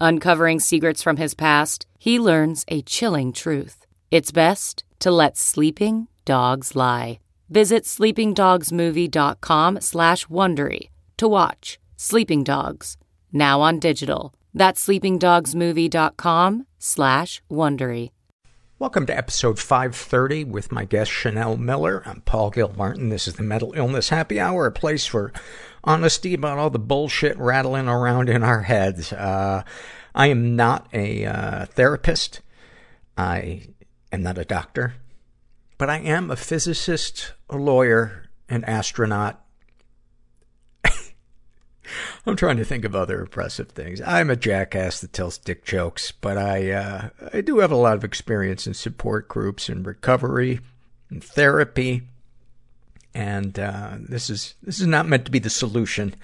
Uncovering secrets from his past, he learns a chilling truth. It's best to let sleeping dogs lie. Visit sleepingdogsmovie.com slash Wondery to watch Sleeping Dogs, now on digital. That's sleepingdogsmovie.com slash Wondery. Welcome to episode 530 with my guest Chanel Miller. I'm Paul Gilmartin. This is the Mental Illness Happy Hour, a place for honesty about all the bullshit rattling around in our heads. Uh, I am not a uh, therapist. I am not a doctor. But I am a physicist, a lawyer, an astronaut. I'm trying to think of other impressive things. I'm a jackass that tells dick jokes, but I uh, I do have a lot of experience in support groups and recovery and therapy. And uh, this is this is not meant to be the solution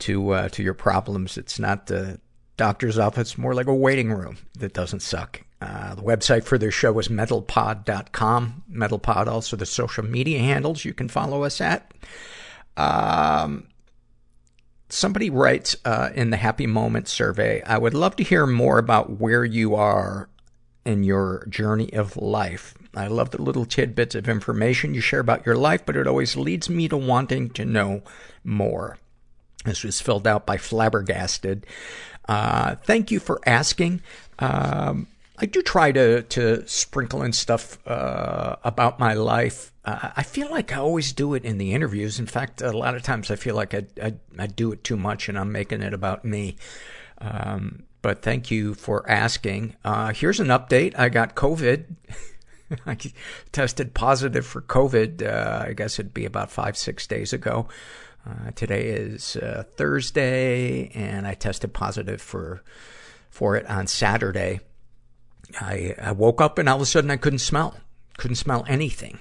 to uh, to your problems. It's not the doctor's office. More like a waiting room that doesn't suck. Uh, the website for their show is mentalpod.com. Mentalpod, also the social media handles you can follow us at. Um, somebody writes uh, in the Happy Moment survey, I would love to hear more about where you are in your journey of life. I love the little tidbits of information you share about your life, but it always leads me to wanting to know more. This was filled out by Flabbergasted. Uh, thank you for asking. Um, I do try to, to sprinkle in stuff, uh, about my life. Uh, I feel like I always do it in the interviews. In fact, a lot of times I feel like I, I, I do it too much and I'm making it about me. Um, but thank you for asking. Uh, here's an update. I got COVID. I tested positive for COVID. Uh, I guess it'd be about five, six days ago. Uh, today is uh, Thursday, and I tested positive for for it on Saturday. I, I woke up and all of a sudden I couldn't smell, couldn't smell anything,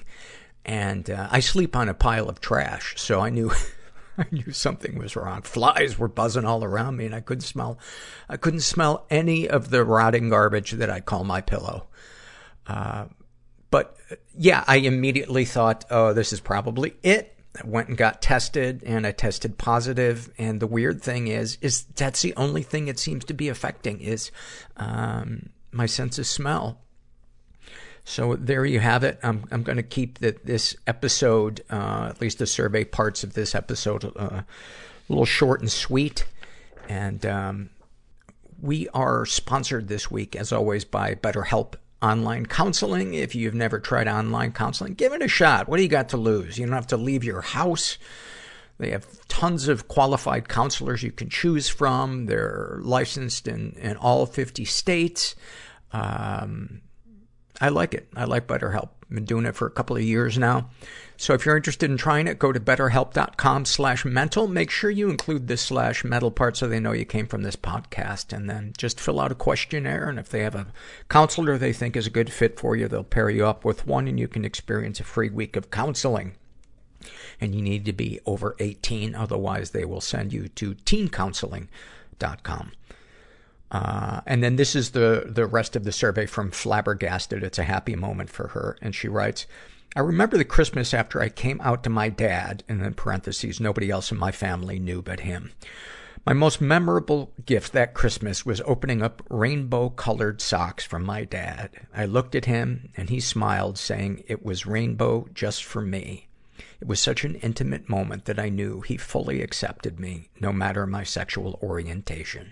and uh, I sleep on a pile of trash, so I knew. I knew something was wrong. Flies were buzzing all around me and I couldn't smell, I couldn't smell any of the rotting garbage that I call my pillow. But yeah, I immediately thought, oh, this is probably it. I went and got tested and I tested positive. And the weird thing is, is that's the only thing it seems to be affecting is, um, my sense of smell. So there you have it. I'm, I'm going to keep the, this episode, uh, at least the survey parts of this episode, uh, a little short and sweet. And, um, we are sponsored this week, as always, by BetterHelp online counseling. If you've never tried online counseling, give it a shot. What do you got to lose? You don't have to leave your house. They have tons of qualified counselors you can choose from. They're licensed in, in all 50 states. Um, I like it. I like BetterHelp. I've been doing it for a couple of years now. So if you're interested in trying it, go to betterhelp.com slash mental. Make sure you include this slash mental part so they know you came from this podcast. And then just fill out a questionnaire. And if they have a counselor they think is a good fit for you, they'll pair you up with one and you can experience a free week of counseling. And you need to be over 18. Otherwise, they will send you to teencounseling.com. Uh, and then this is the, the rest of the survey from Flabbergasted. It's a happy moment for her. And she writes, I remember the Christmas after I came out to my dad, and in parentheses, nobody else in my family knew but him. My most memorable gift that Christmas was opening up rainbow colored socks from my dad. I looked at him and he smiled saying it was rainbow just for me. It was such an intimate moment that I knew he fully accepted me, no matter my sexual orientation.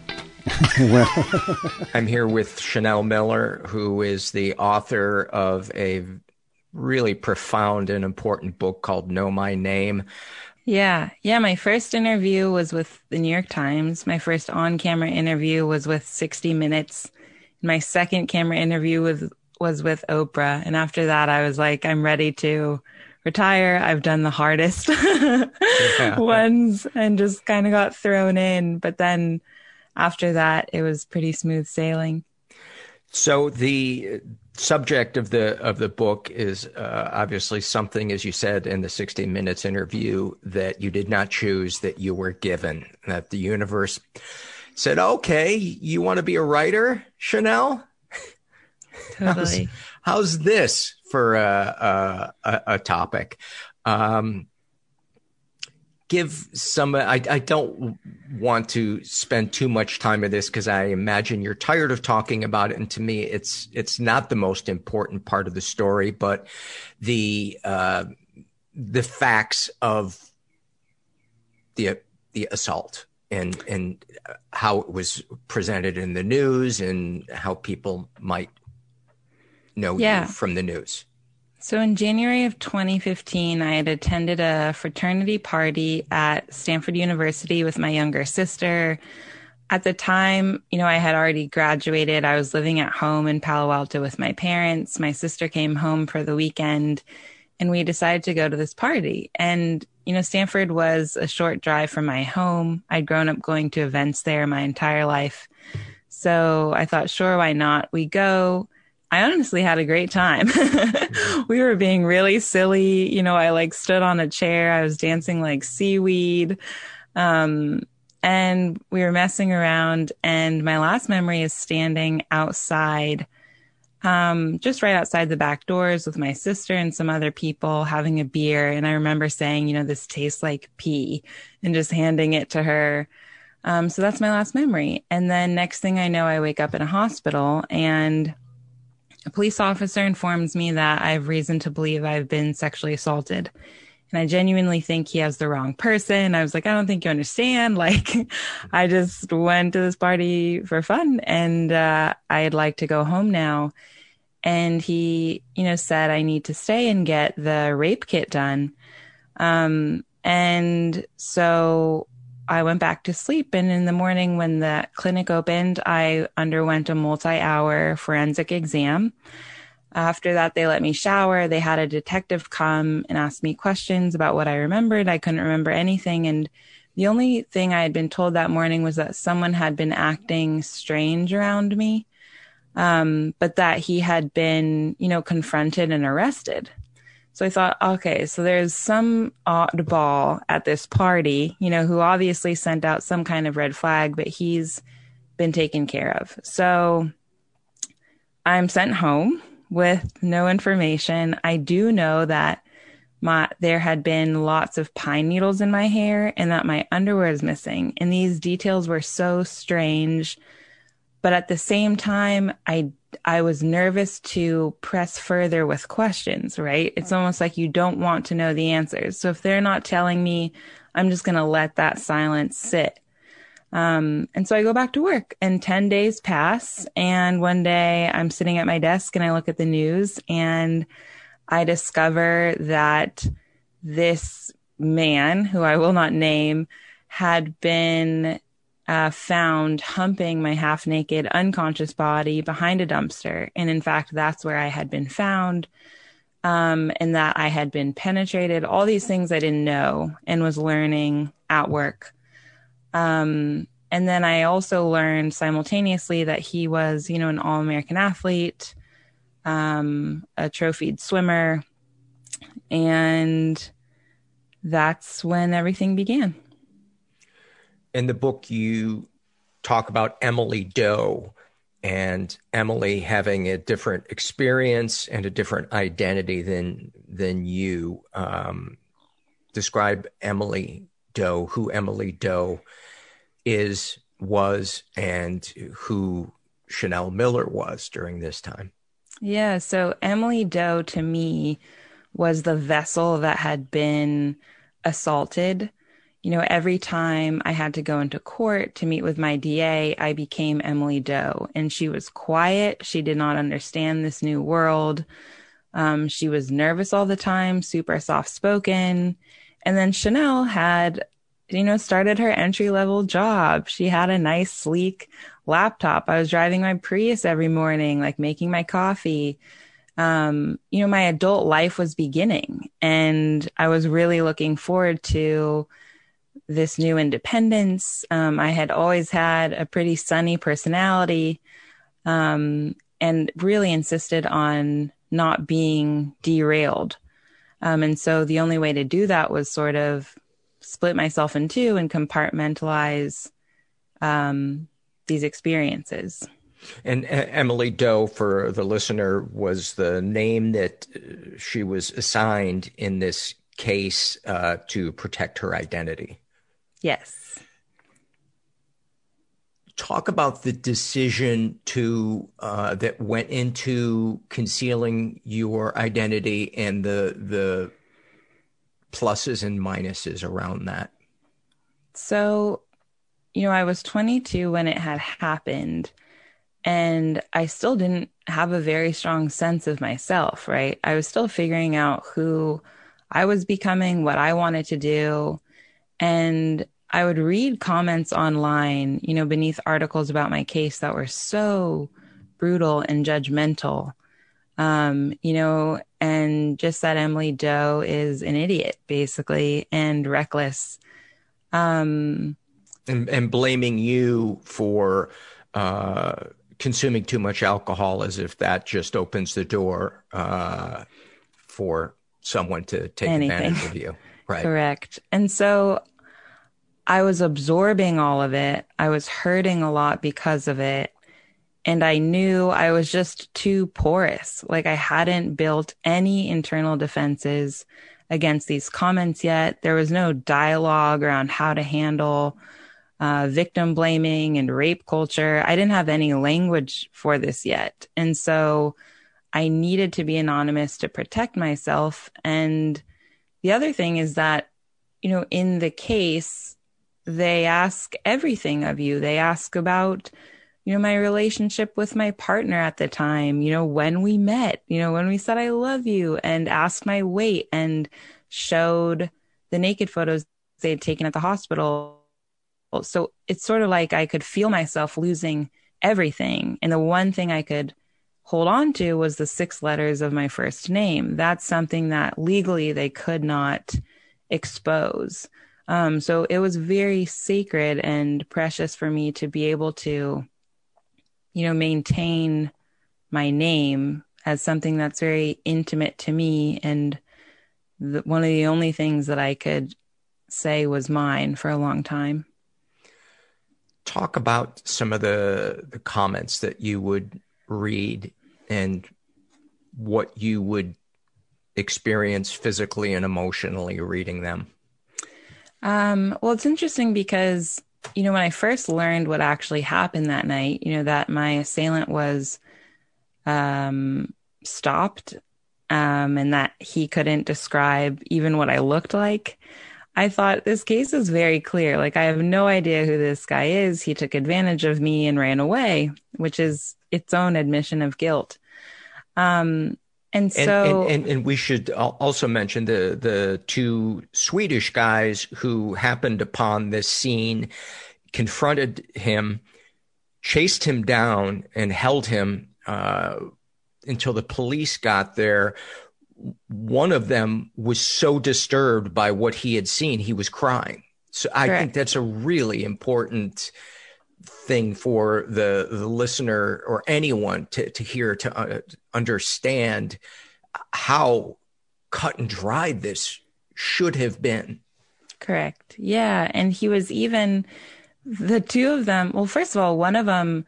I'm here with Chanel Miller, who is the author of a really profound and important book called Know My Name. Yeah. Yeah. My first interview was with the New York Times. My first on camera interview was with 60 Minutes. My second camera interview was, was with Oprah. And after that, I was like, I'm ready to retire. I've done the hardest yeah. ones and just kind of got thrown in. But then after that, it was pretty smooth sailing. So the subject of the of the book is uh, obviously something, as you said in the 60 Minutes interview, that you did not choose, that you were given, that the universe said, "Okay, you want to be a writer, Chanel? Totally. how's, how's this for a a, a topic?" Um, give some I, I don't want to spend too much time of this because i imagine you're tired of talking about it and to me it's it's not the most important part of the story but the uh the facts of the the assault and and how it was presented in the news and how people might know yeah. you from the news so in January of 2015, I had attended a fraternity party at Stanford University with my younger sister. At the time, you know, I had already graduated. I was living at home in Palo Alto with my parents. My sister came home for the weekend and we decided to go to this party. And, you know, Stanford was a short drive from my home. I'd grown up going to events there my entire life. So I thought, sure, why not? We go. I honestly had a great time. we were being really silly. You know, I like stood on a chair. I was dancing like seaweed. Um, and we were messing around. And my last memory is standing outside, um, just right outside the back doors with my sister and some other people having a beer. And I remember saying, you know, this tastes like pee and just handing it to her. Um, so that's my last memory. And then next thing I know, I wake up in a hospital and a police officer informs me that I have reason to believe I've been sexually assaulted. And I genuinely think he has the wrong person. I was like, I don't think you understand. Like, I just went to this party for fun and, uh, I'd like to go home now. And he, you know, said I need to stay and get the rape kit done. Um, and so I went back to sleep. And in the morning, when the clinic opened, I underwent a multi hour forensic exam. After that, they let me shower. They had a detective come and ask me questions about what I remembered. I couldn't remember anything. And the only thing I had been told that morning was that someone had been acting strange around me, um, but that he had been, you know, confronted and arrested. So I thought, okay, so there's some oddball at this party, you know, who obviously sent out some kind of red flag, but he's been taken care of. So I'm sent home with no information. I do know that my there had been lots of pine needles in my hair and that my underwear is missing. And these details were so strange. But at the same time, I I was nervous to press further with questions, right? It's almost like you don't want to know the answers. So if they're not telling me, I'm just going to let that silence sit. Um, and so I go back to work and 10 days pass. And one day I'm sitting at my desk and I look at the news and I discover that this man, who I will not name, had been uh, found humping my half naked, unconscious body behind a dumpster. And in fact, that's where I had been found. Um, and that I had been penetrated, all these things I didn't know and was learning at work. Um, and then I also learned simultaneously that he was, you know, an all American athlete, um, a trophied swimmer. And that's when everything began. In the book, you talk about Emily Doe and Emily having a different experience and a different identity than than you. Um, describe Emily Doe, who Emily Doe is, was, and who Chanel Miller was during this time. Yeah. So Emily Doe to me was the vessel that had been assaulted. You know, every time I had to go into court to meet with my DA, I became Emily Doe. And she was quiet. She did not understand this new world. Um, she was nervous all the time, super soft spoken. And then Chanel had you know, started her entry level job. She had a nice, sleek laptop. I was driving my Prius every morning, like making my coffee. Um, you know, my adult life was beginning and I was really looking forward to this new independence. Um, I had always had a pretty sunny personality, um, and really insisted on not being derailed. Um, and so the only way to do that was sort of split myself in two and compartmentalize um, these experiences. And Emily Doe, for the listener, was the name that uh, she was assigned in this case uh, to protect her identity. Yes. Talk about the decision to uh, that went into concealing your identity and the the pluses and minuses around that? So, you know, I was 22 when it had happened, and I still didn't have a very strong sense of myself, right? I was still figuring out who I was becoming, what I wanted to do. And I would read comments online, you know, beneath articles about my case that were so brutal and judgmental. Um, you know, and just that Emily Doe is an idiot, basically, and reckless. Um, and, and blaming you for uh, consuming too much alcohol as if that just opens the door uh, for someone to take anything. advantage of you. Right. Correct. And so I was absorbing all of it. I was hurting a lot because of it. And I knew I was just too porous. Like I hadn't built any internal defenses against these comments yet. There was no dialogue around how to handle uh, victim blaming and rape culture. I didn't have any language for this yet. And so I needed to be anonymous to protect myself. And the other thing is that, you know, in the case, they ask everything of you. They ask about you know, my relationship with my partner at the time, you know, when we met, you know, when we said, I love you and asked my weight and showed the naked photos they had taken at the hospital. So it's sort of like I could feel myself losing everything. And the one thing I could hold on to was the six letters of my first name. That's something that legally they could not expose. Um, so it was very sacred and precious for me to be able to you know, maintain my name as something that's very intimate to me and the, one of the only things that I could say was mine for a long time. Talk about some of the the comments that you would read and what you would experience physically and emotionally reading them. Um, well, it's interesting because you know, when I first learned what actually happened that night, you know, that my assailant was um, stopped um, and that he couldn't describe even what I looked like. I thought this case is very clear. Like, I have no idea who this guy is. He took advantage of me and ran away, which is its own admission of guilt. Um, and so, and, and, and, we should also mention the the two Swedish guys who happened upon this scene, confronted him, chased him down, and held him uh, until the police got there. One of them was so disturbed by what he had seen, he was crying. So I Correct. think that's a really important thing for the the listener or anyone to to hear to uh, understand how cut and dried this should have been. Correct. Yeah, and he was even the two of them. Well, first of all, one of them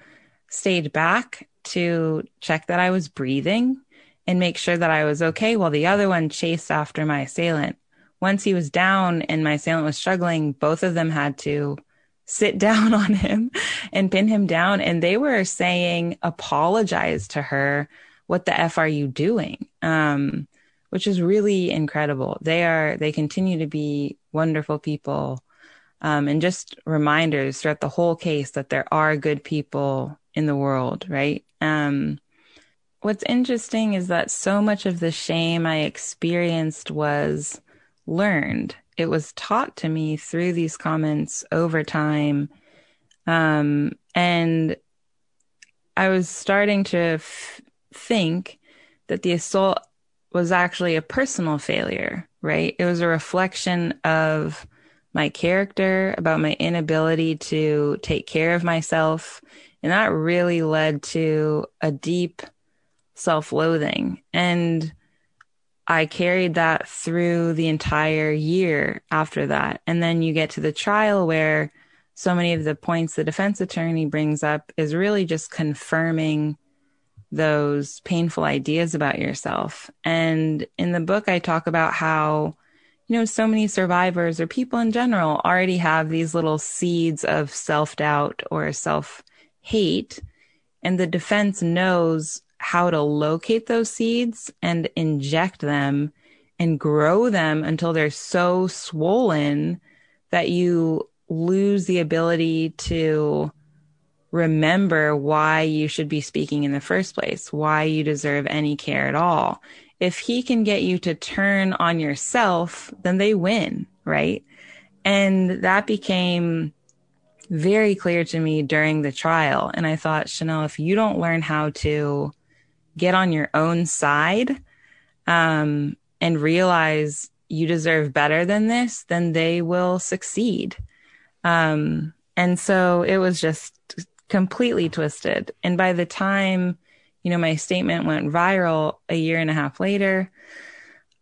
stayed back to check that I was breathing and make sure that I was okay, while the other one chased after my assailant. Once he was down and my assailant was struggling, both of them had to sit down on him and pin him down. And they were saying, apologize to her. What the F are you doing? Um, which is really incredible. They are, they continue to be wonderful people. Um, and just reminders throughout the whole case that there are good people in the world, right? Um, what's interesting is that so much of the shame I experienced was learned it was taught to me through these comments over time. Um, and I was starting to f- think that the assault was actually a personal failure, right? It was a reflection of my character, about my inability to take care of myself. And that really led to a deep self loathing. And I carried that through the entire year after that. And then you get to the trial where so many of the points the defense attorney brings up is really just confirming those painful ideas about yourself. And in the book, I talk about how, you know, so many survivors or people in general already have these little seeds of self doubt or self hate. And the defense knows how to locate those seeds and inject them and grow them until they're so swollen that you lose the ability to remember why you should be speaking in the first place, why you deserve any care at all. If he can get you to turn on yourself, then they win, right? And that became very clear to me during the trial. And I thought, Chanel, if you don't learn how to get on your own side um, and realize you deserve better than this, then they will succeed. Um, and so it was just completely twisted. And by the time, you know, my statement went viral a year and a half later,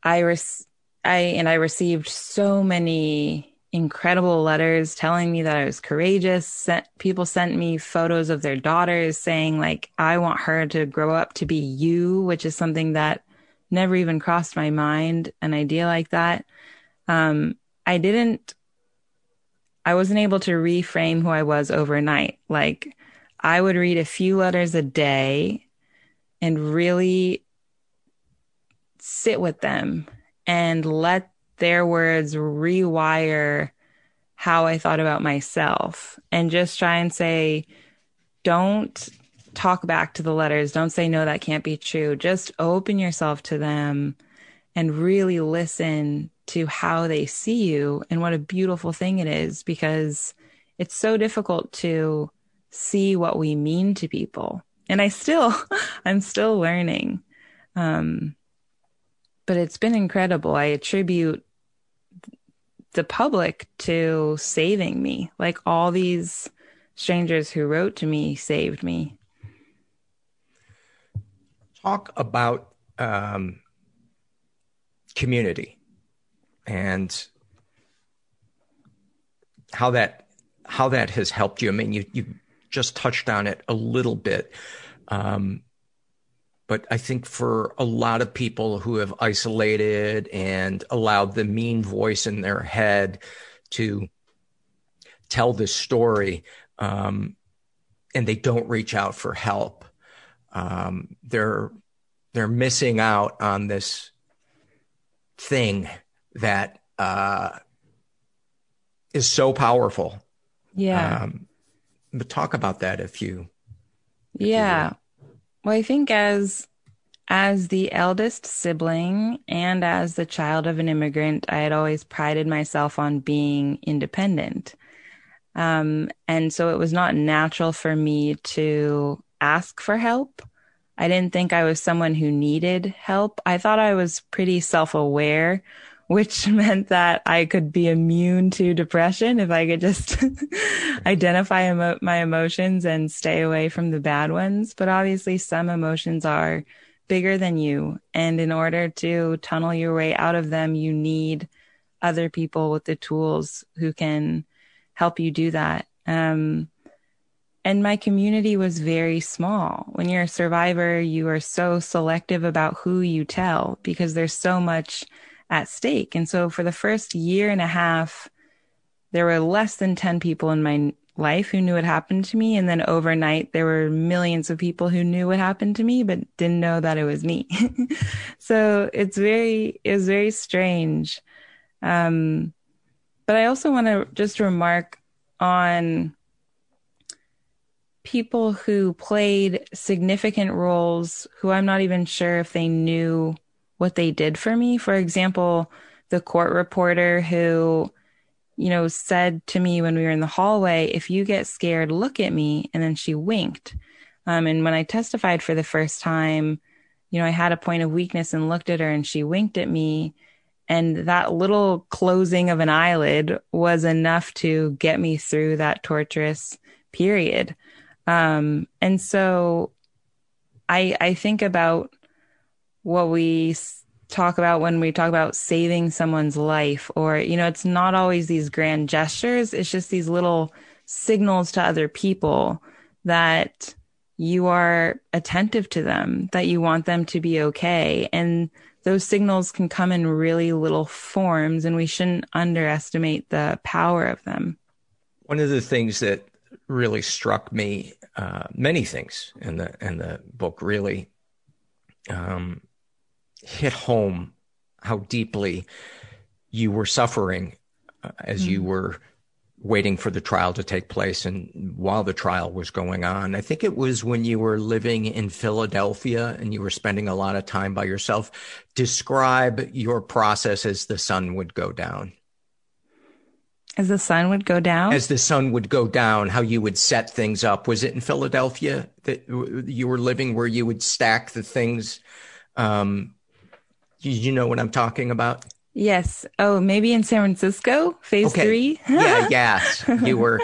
I, res- I, and I received so many incredible letters telling me that I was courageous. Sent, people sent me photos of their daughters saying, like, I want her to grow up to be you, which is something that never even crossed my mind, an idea like that. Um, I didn't, I wasn't able to reframe who I was overnight. Like, I would read a few letters a day and really sit with them and let their words rewire how I thought about myself and just try and say, don't talk back to the letters. Don't say, no, that can't be true. Just open yourself to them and really listen to how they see you and what a beautiful thing it is because it's so difficult to see what we mean to people. And I still, I'm still learning. Um, but it's been incredible. I attribute the public to saving me. Like all these strangers who wrote to me saved me. Talk about um, community and how that how that has helped you. I mean, you you just touched on it a little bit. Um, but I think for a lot of people who have isolated and allowed the mean voice in their head to tell this story, um, and they don't reach out for help, um, they're they're missing out on this thing that uh, is so powerful. Yeah. Um, but talk about that if you. If yeah. You well, I think as as the eldest sibling and as the child of an immigrant, I had always prided myself on being independent. Um, and so it was not natural for me to ask for help. I didn't think I was someone who needed help. I thought I was pretty self aware, which meant that I could be immune to depression if I could just identify emo- my emotions and stay away from the bad ones. But obviously, some emotions are bigger than you. And in order to tunnel your way out of them, you need other people with the tools who can help you do that. Um, and my community was very small. When you're a survivor, you are so selective about who you tell because there's so much at stake. And so for the first year and a half, there were less than 10 people in my life who knew what happened to me. And then overnight, there were millions of people who knew what happened to me, but didn't know that it was me. so it's very, it was very strange. Um, but I also want to just remark on people who played significant roles who I'm not even sure if they knew what they did for me. For example, the court reporter who you know, said to me when we were in the hallway, if you get scared, look at me. And then she winked. Um, and when I testified for the first time, you know, I had a point of weakness and looked at her and she winked at me. And that little closing of an eyelid was enough to get me through that torturous period. Um, and so I, I think about what we talk about when we talk about saving someone's life or you know it's not always these grand gestures. It's just these little signals to other people that you are attentive to them that you want them to be okay. And those signals can come in really little forms and we shouldn't underestimate the power of them. One of the things that really struck me uh, many things in the in the book really um, hit home how deeply you were suffering uh, as mm-hmm. you were waiting for the trial to take place and while the trial was going on. I think it was when you were living in Philadelphia and you were spending a lot of time by yourself. Describe your process as the sun would go down. As the sun would go down? As the sun would go down, how you would set things up. Was it in Philadelphia that you were living where you would stack the things um, you know what I'm talking about? Yes. Oh, maybe in San Francisco, phase okay. three. yeah, yes. You were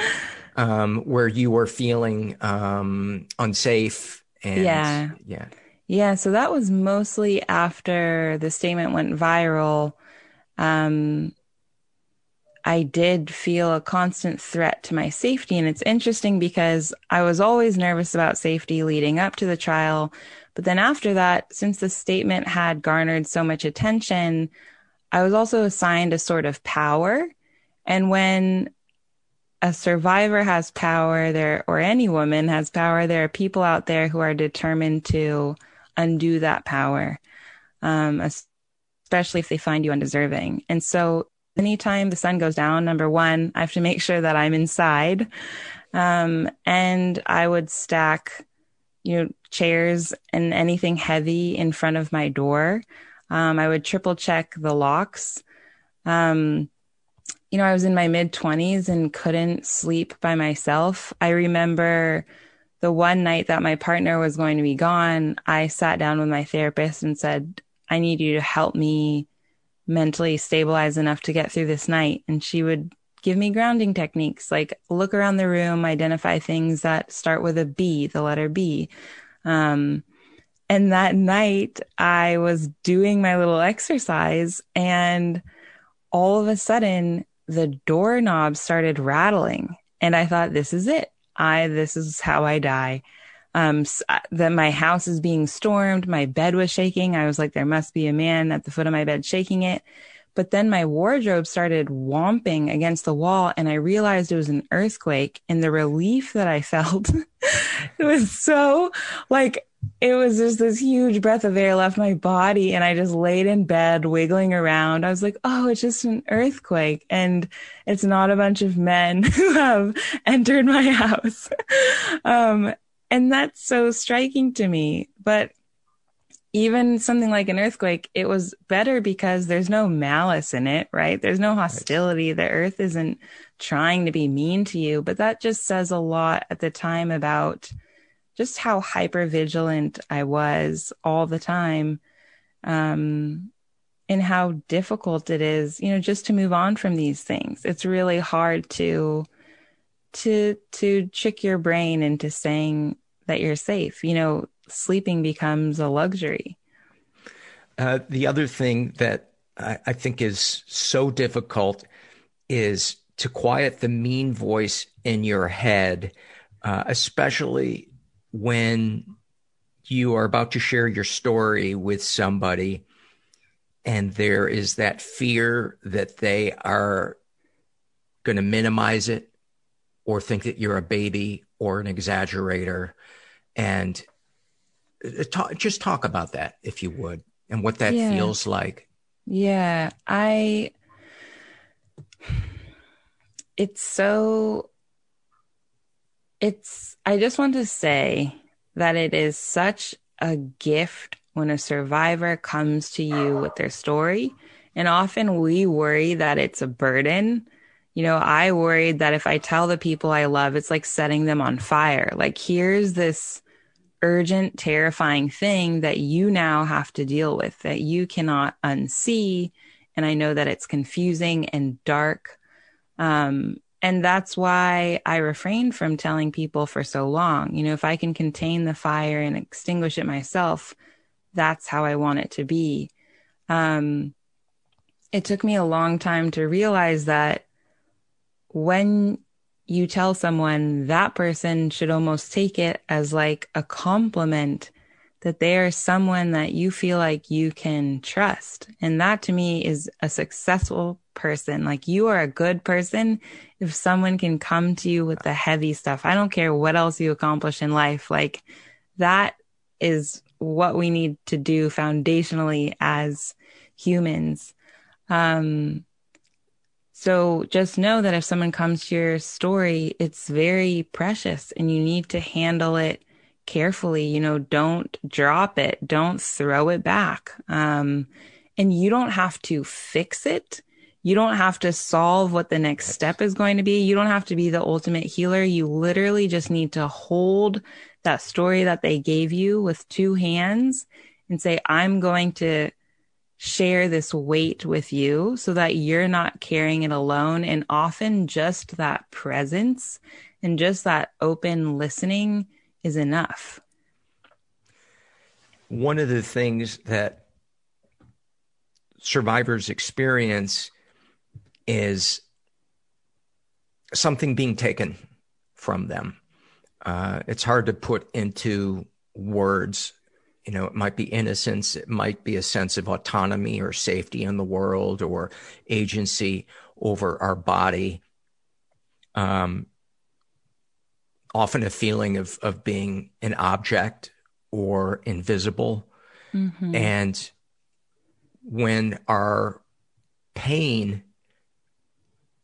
um, where you were feeling um, unsafe. And, yeah. Yeah. Yeah. So that was mostly after the statement went viral. Um, I did feel a constant threat to my safety. And it's interesting because I was always nervous about safety leading up to the trial. But then after that, since the statement had garnered so much attention, I was also assigned a sort of power. And when a survivor has power there, or any woman has power, there are people out there who are determined to undo that power, um, especially if they find you undeserving. And so anytime the sun goes down, number one, I have to make sure that I'm inside. Um, and I would stack you know, chairs and anything heavy in front of my door. Um, I would triple check the locks. Um, you know, I was in my mid 20s and couldn't sleep by myself. I remember the one night that my partner was going to be gone, I sat down with my therapist and said, I need you to help me mentally stabilize enough to get through this night. And she would give me grounding techniques like look around the room, identify things that start with a B, the letter B. Um, and that night I was doing my little exercise and all of a sudden the doorknob started rattling and I thought, this is it. I, this is how I die. Um, that my house is being stormed. My bed was shaking. I was like, there must be a man at the foot of my bed shaking it. But then my wardrobe started whomping against the wall and I realized it was an earthquake and the relief that I felt, it was so like it was just this huge breath of air left my body and I just laid in bed wiggling around. I was like, oh, it's just an earthquake and it's not a bunch of men who have entered my house. um, and that's so striking to me. But even something like an earthquake, it was better because there's no malice in it, right? There's no hostility. The earth isn't trying to be mean to you, but that just says a lot at the time about just how hyper vigilant I was all the time. Um, and how difficult it is, you know, just to move on from these things. It's really hard to, to, to trick your brain into saying that you're safe. You know, sleeping becomes a luxury. Uh, the other thing that I, I think is so difficult is to quiet the mean voice in your head, uh, especially when you are about to share your story with somebody and there is that fear that they are going to minimize it or think that you're a baby or an exaggerator and Uh, talk, just talk about that if you would and what that yeah. feels like. Yeah i it's so it's i just want to say that it is such a gift when a survivor comes to you with their story and often we worry that it's a burden. You know i worried that if i tell the people i love it's like setting them on fire. Like here's this urgent terrifying thing that you now have to deal with that you cannot unsee and i know that it's confusing and dark um, and that's why I refrained from telling people for so long. You know, if I can contain the fire and extinguish it myself, that's how I want it to be. Um, it took me a long time to realize that when you tell someone that person should almost take it as like a compliment that they are someone that you feel like you can trust. And that to me is a successful person. Like you are a good person if someone can come to you with the heavy stuff. I don't care what else you accomplish in life. Like that is what we need to do foundationally as humans. Um, so just know that if someone comes to your story, it's very precious and you need to handle it carefully. You know, don't drop it. Don't throw it back. Um, and you don't have to fix it. You don't have to solve what the next step is going to be. You don't have to be the ultimate healer. You literally just need to hold that story that they gave you with two hands and say, I'm going to share this weight with you so that you're not carrying it alone. And often just that presence and just that open listening is enough. One of the things that survivors experience is something being taken from them. Uh, it's hard to put into words. You know, it might be innocence, it might be a sense of autonomy or safety in the world or agency over our body. Um, often a feeling of of being an object or invisible mm-hmm. and when our pain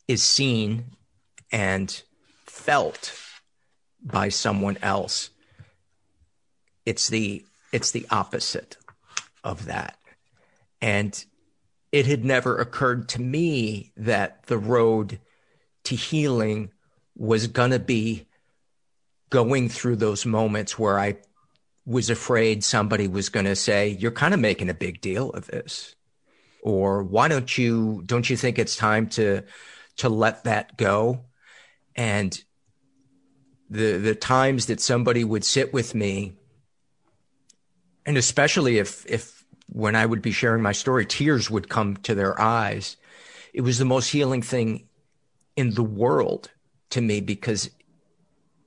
is seen and felt by someone else it's the it's the opposite of that and it had never occurred to me that the road to healing was going to be going through those moments where I was afraid somebody was going to say, you're kind of making a big deal of this. Or why don't you, don't you think it's time to, to let that go? And the, the times that somebody would sit with me, and especially if, if when I would be sharing my story, tears would come to their eyes. It was the most healing thing in the world to me because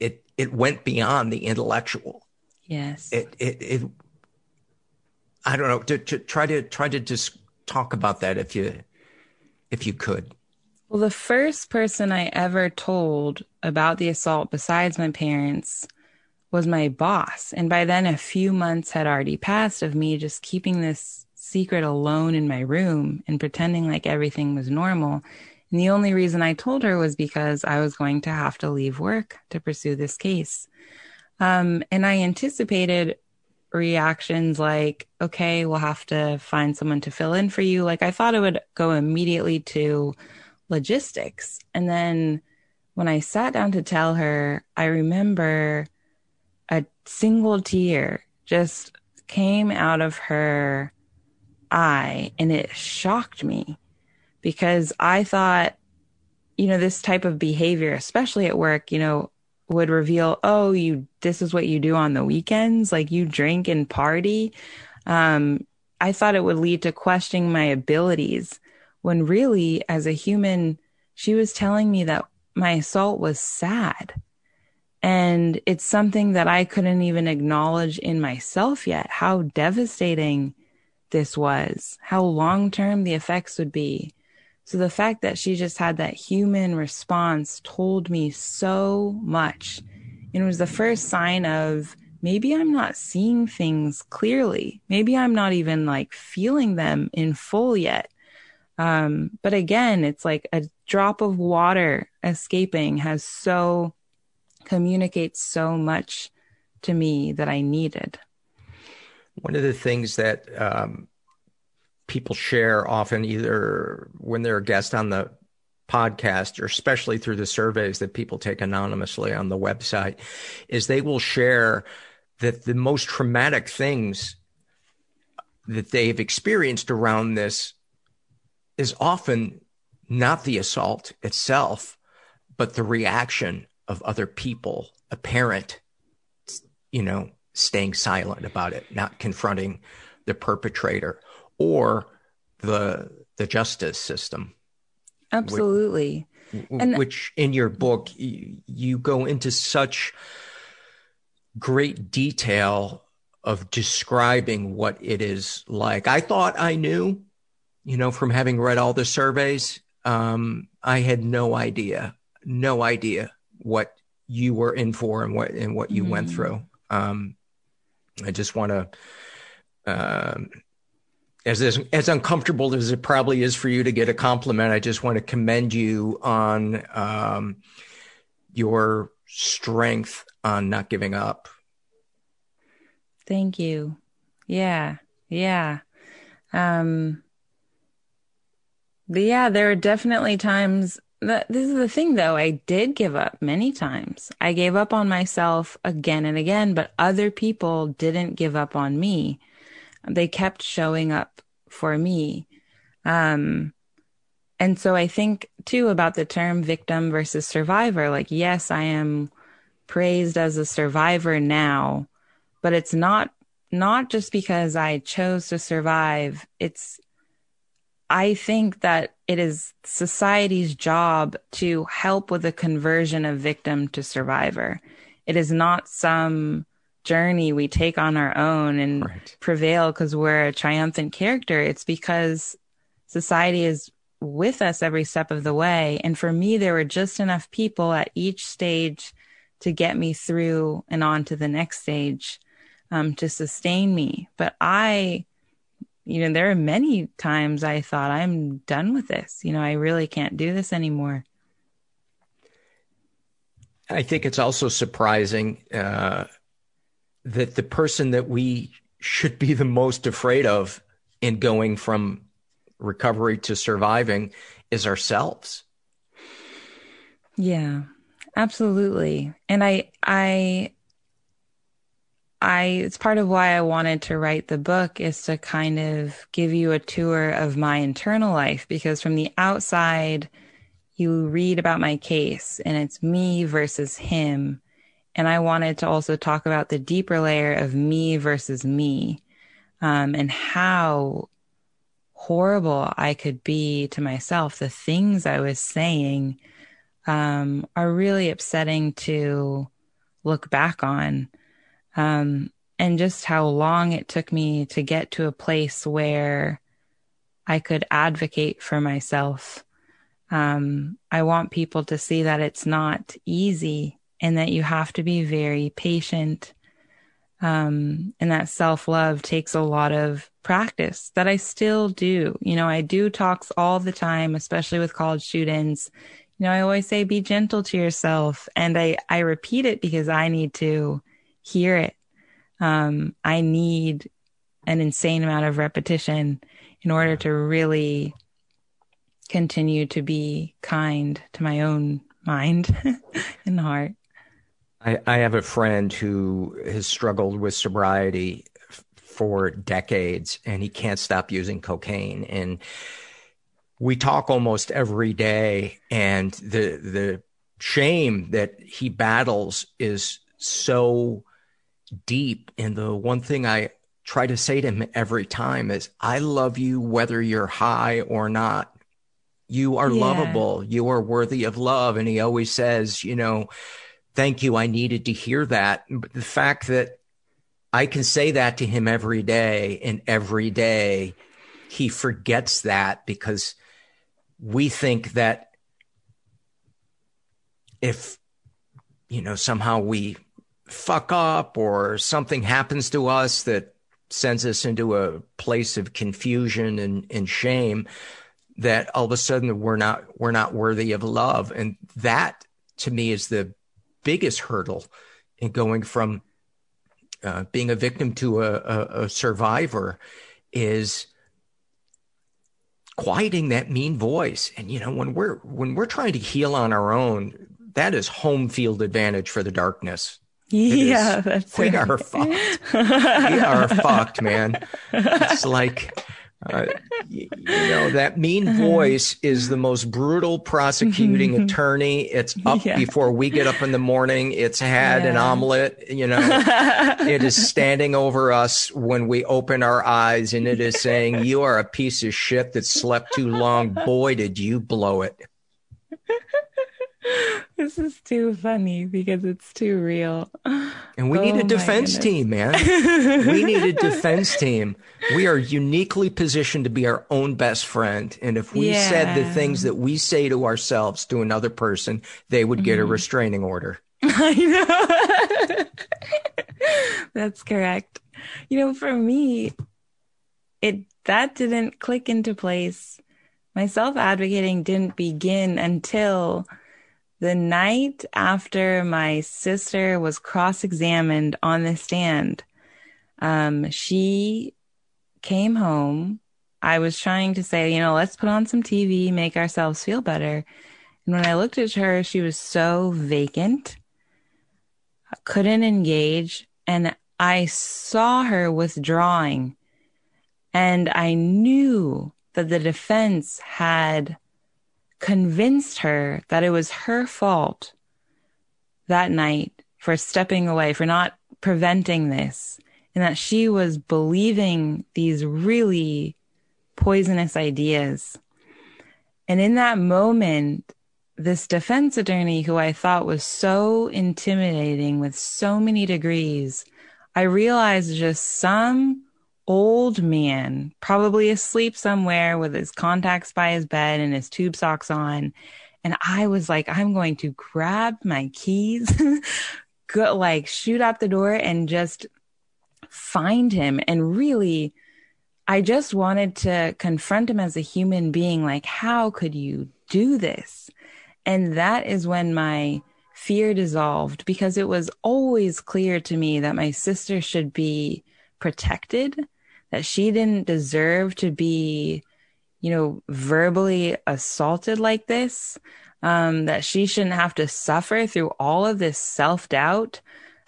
it it went beyond the intellectual. Yes. It it, it I don't know. To, to try to try to just talk about that if you if you could. Well, the first person I ever told about the assault, besides my parents, was my boss. And by then, a few months had already passed of me just keeping this secret alone in my room and pretending like everything was normal. And the only reason I told her was because I was going to have to leave work to pursue this case. Um, and I anticipated reactions like, okay, we'll have to find someone to fill in for you. Like I thought it would go immediately to logistics. And then when I sat down to tell her, I remember single tear just came out of her eye and it shocked me because I thought, you know, this type of behavior, especially at work, you know, would reveal, oh, you, this is what you do on the weekends. Like you drink and party. Um, I thought it would lead to questioning my abilities when really, as a human, she was telling me that my assault was sad. And it's something that I couldn't even acknowledge in myself yet, how devastating this was, how long term the effects would be. So the fact that she just had that human response told me so much. And it was the first sign of maybe I'm not seeing things clearly. Maybe I'm not even like feeling them in full yet. Um, but again, it's like a drop of water escaping has so communicates so much to me that I needed. One of the things that um, people share often, either when they're a guest on the podcast or especially through the surveys that people take anonymously on the website, is they will share that the most traumatic things that they've experienced around this is often not the assault itself, but the reaction of other people, a parent, you know, staying silent about it, not confronting the perpetrator or the the justice system. Absolutely. Which, and which in your book you, you go into such great detail of describing what it is like. I thought I knew, you know, from having read all the surveys. Um, I had no idea, no idea what you were in for and what and what you mm. went through. Um, I just want to, um, as, as as uncomfortable as it probably is for you to get a compliment, I just want to commend you on um, your strength on not giving up. Thank you. Yeah, yeah. Um, but yeah, there are definitely times this is the thing though. I did give up many times. I gave up on myself again and again, but other people didn't give up on me. They kept showing up for me. Um, and so I think too about the term victim versus survivor. Like, yes, I am praised as a survivor now, but it's not, not just because I chose to survive. It's, I think that it is society's job to help with the conversion of victim to survivor. It is not some journey we take on our own and right. prevail because we're a triumphant character. It's because society is with us every step of the way. And for me, there were just enough people at each stage to get me through and on to the next stage um, to sustain me. But I you know, there are many times I thought, I'm done with this. You know, I really can't do this anymore. I think it's also surprising uh, that the person that we should be the most afraid of in going from recovery to surviving is ourselves. Yeah, absolutely. And I, I, I it's part of why I wanted to write the book is to kind of give you a tour of my internal life because from the outside you read about my case and it's me versus him and I wanted to also talk about the deeper layer of me versus me um, and how horrible I could be to myself. The things I was saying um, are really upsetting to look back on um, and just how long it took me to get to a place where I could advocate for myself. Um, I want people to see that it's not easy and that you have to be very patient. Um, and that self love takes a lot of practice that I still do. You know, I do talks all the time, especially with college students. You know, I always say, be gentle to yourself. And I, I repeat it because I need to hear it. Um, I need an insane amount of repetition in order to really continue to be kind to my own mind and heart. I, I have a friend who has struggled with sobriety for decades and he can't stop using cocaine. And we talk almost every day and the, the shame that he battles is so deep. And the one thing I try to say to him every time is, I love you whether you're high or not. You are yeah. lovable. You are worthy of love. And he always says, you know, thank you. I needed to hear that. But the fact that I can say that to him every day and every day he forgets that because we think that if, you know, somehow we fuck up or something happens to us that sends us into a place of confusion and, and shame, that all of a sudden we're not we're not worthy of love. And that to me is the biggest hurdle in going from uh, being a victim to a, a, a survivor is quieting that mean voice. And you know when we're when we're trying to heal on our own that is home field advantage for the darkness yeah, that's we right. are fucked. we are fucked, man. It's like uh, you, you know, that mean uh-huh. voice is the most brutal prosecuting attorney. It's up yeah. before we get up in the morning. It's had yeah. an omelet, you know, it is standing over us when we open our eyes and it is saying, You are a piece of shit that slept too long. Boy, did you blow it. this is too funny because it's too real. And we oh need a defense team, man. we need a defense team. We are uniquely positioned to be our own best friend. And if we yeah. said the things that we say to ourselves to another person, they would get mm. a mm-hmm. restraining order. I know. That's correct. You know, for me, it that didn't click into place. My self advocating didn't begin until the night after my sister was cross examined on the stand, um, she came home. I was trying to say, you know, let's put on some TV, make ourselves feel better. And when I looked at her, she was so vacant, couldn't engage. And I saw her withdrawing. And I knew that the defense had convinced her that it was her fault that night for stepping away, for not preventing this, and that she was believing these really poisonous ideas. And in that moment, this defense attorney, who I thought was so intimidating with so many degrees, I realized just some old man, probably asleep somewhere with his contacts by his bed and his tube socks on. And I was like, I'm going to grab my keys, go like shoot out the door and just find him. And really, I just wanted to confront him as a human being. Like, how could you do this? And that is when my fear dissolved because it was always clear to me that my sister should be protected that she didn't deserve to be, you know, verbally assaulted like this, um, that she shouldn't have to suffer through all of this self doubt.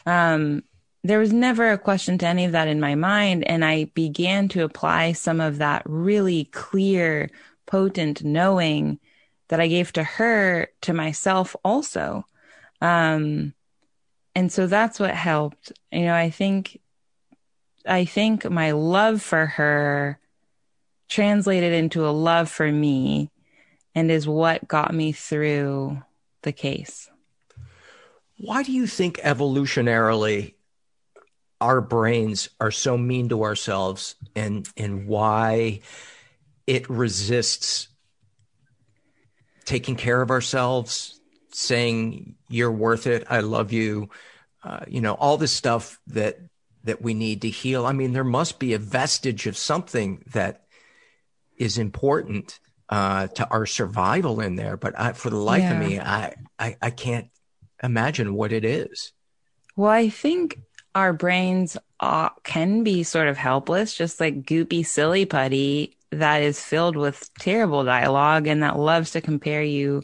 Um, there was never a question to any of that in my mind. And I began to apply some of that really clear, potent knowing that I gave to her to myself also. Um, and so that's what helped. You know, I think I think my love for her translated into a love for me and is what got me through the case. Why do you think evolutionarily our brains are so mean to ourselves and and why it resists taking care of ourselves, saying you're worth it, I love you, uh, you know, all this stuff that that we need to heal. I mean, there must be a vestige of something that is important uh, to our survival in there. But I, for the life yeah. of me, I, I I can't imagine what it is. Well, I think our brains uh, can be sort of helpless, just like goopy, silly putty that is filled with terrible dialogue and that loves to compare you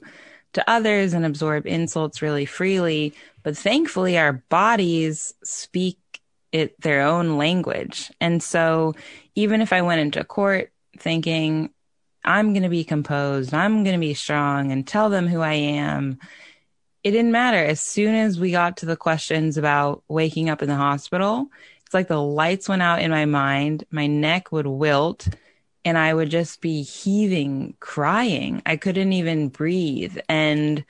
to others and absorb insults really freely. But thankfully, our bodies speak it their own language. And so, even if I went into court thinking, I'm going to be composed, I'm going to be strong and tell them who I am, it didn't matter. As soon as we got to the questions about waking up in the hospital, it's like the lights went out in my mind. My neck would wilt and I would just be heaving, crying. I couldn't even breathe. And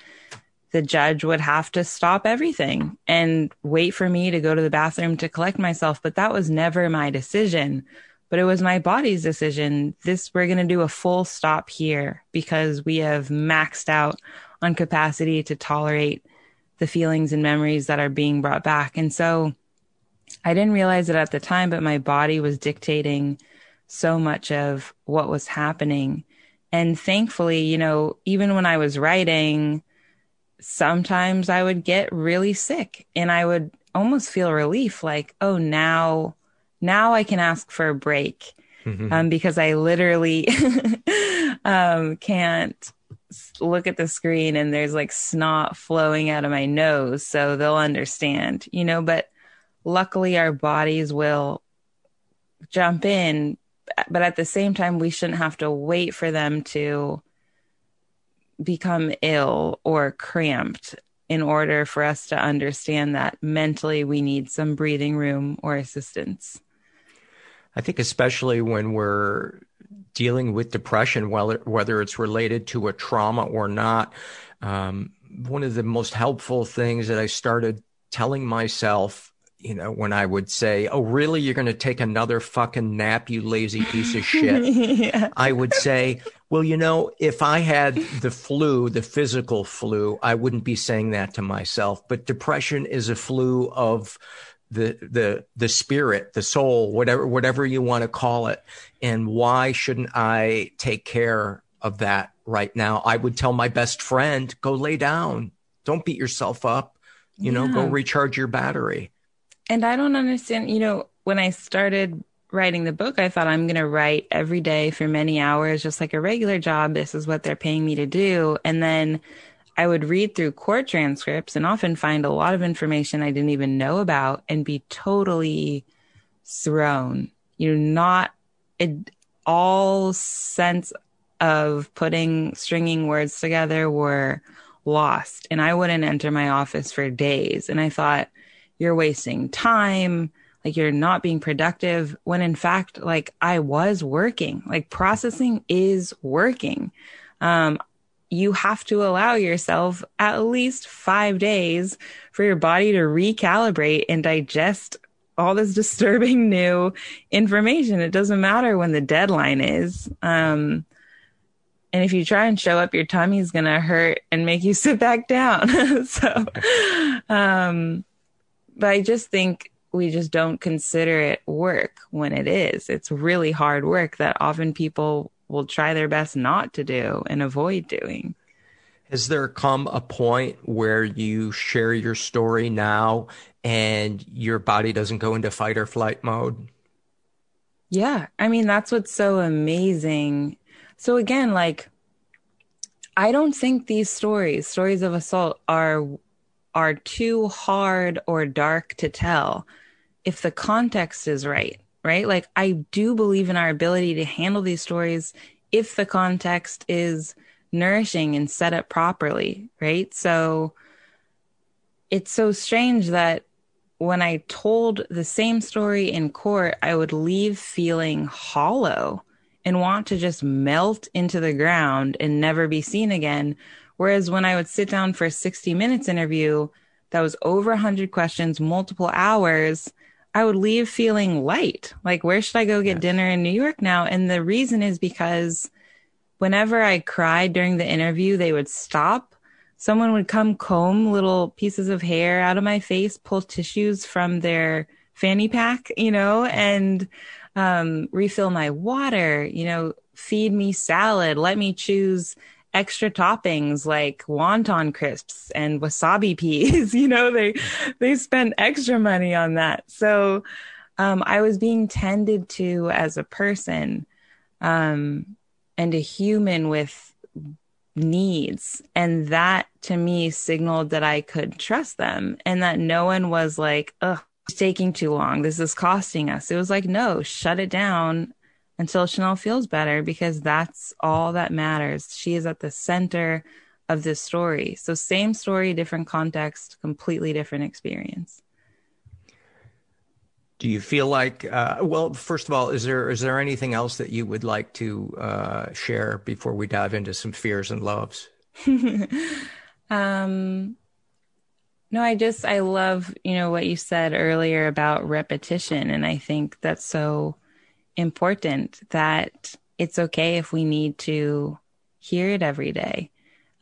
the judge would have to stop everything and wait for me to go to the bathroom to collect myself. But that was never my decision. But it was my body's decision. This, we're going to do a full stop here because we have maxed out on capacity to tolerate the feelings and memories that are being brought back. And so I didn't realize it at the time, but my body was dictating so much of what was happening. And thankfully, you know, even when I was writing, sometimes I would get really sick and I would almost feel relief like, oh, now, now I can ask for a break. Mm-hmm. Um, because I literally um, can't look at the screen and there's like snot flowing out of my nose. So they'll understand, you know, but luckily our bodies will jump in. But at the same time, we shouldn't have to wait for them to become ill or cramped in order for us to understand that mentally we need some breathing room or assistance. I think, especially when we're dealing with depression, whether, it's related to a trauma or not. Um, one of the most helpful things that I started telling myself, you know, when I would say, Oh, really? You're going to take another fucking nap, you lazy piece of shit. yeah. I would say, Well, you know, if I had the flu, the physical flu, I wouldn't be saying that to myself. But depression is a flu of the the the spirit, the soul, whatever whatever you want to call it. And why shouldn't I take care of that right now? I would tell my best friend, go lay down. Don't beat yourself up. You yeah. know, go recharge your battery. And I don't understand, you know, when I started writing the book, I thought I'm going to write every day for many hours, just like a regular job. This is what they're paying me to do. And then I would read through court transcripts and often find a lot of information I didn't even know about and be totally thrown. You know, not all sense of putting stringing words together were lost. And I wouldn't enter my office for days. And I thought, you're wasting time. Like you're not being productive when in fact, like I was working, like processing is working. Um, you have to allow yourself at least five days for your body to recalibrate and digest all this disturbing new information. It doesn't matter when the deadline is. Um, and if you try and show up, your tummy's going to hurt and make you sit back down. so, um, but I just think we just don't consider it work when it is. It's really hard work that often people will try their best not to do and avoid doing. Has there come a point where you share your story now and your body doesn't go into fight or flight mode? Yeah. I mean, that's what's so amazing. So, again, like, I don't think these stories, stories of assault, are are too hard or dark to tell if the context is right right? Like, I do believe in our ability to handle these stories if the context is nourishing and set up properly, right? So it's so strange that when I told the same story in court, I would leave feeling hollow and want to just melt into the ground and never be seen again. Whereas when I would sit down for a 60 minutes interview that was over 100 questions, multiple hours, I would leave feeling light. Like, where should I go get yes. dinner in New York now? And the reason is because whenever I cried during the interview, they would stop, someone would come comb little pieces of hair out of my face, pull tissues from their fanny pack, you know, and um, refill my water, you know, feed me salad, let me choose extra toppings like wonton crisps and wasabi peas. you know, they they spent extra money on that. So um, I was being tended to as a person um, and a human with needs. And that to me signaled that I could trust them and that no one was like, ugh, it's taking too long. This is costing us. It was like, no, shut it down until Chanel feels better because that's all that matters. She is at the center of this story. So, same story, different context, completely different experience. Do you feel like, uh, well, first of all, is there is there anything else that you would like to uh, share before we dive into some fears and loves? um, no, I just I love you know what you said earlier about repetition, and I think that's so important that it's okay if we need to hear it every day.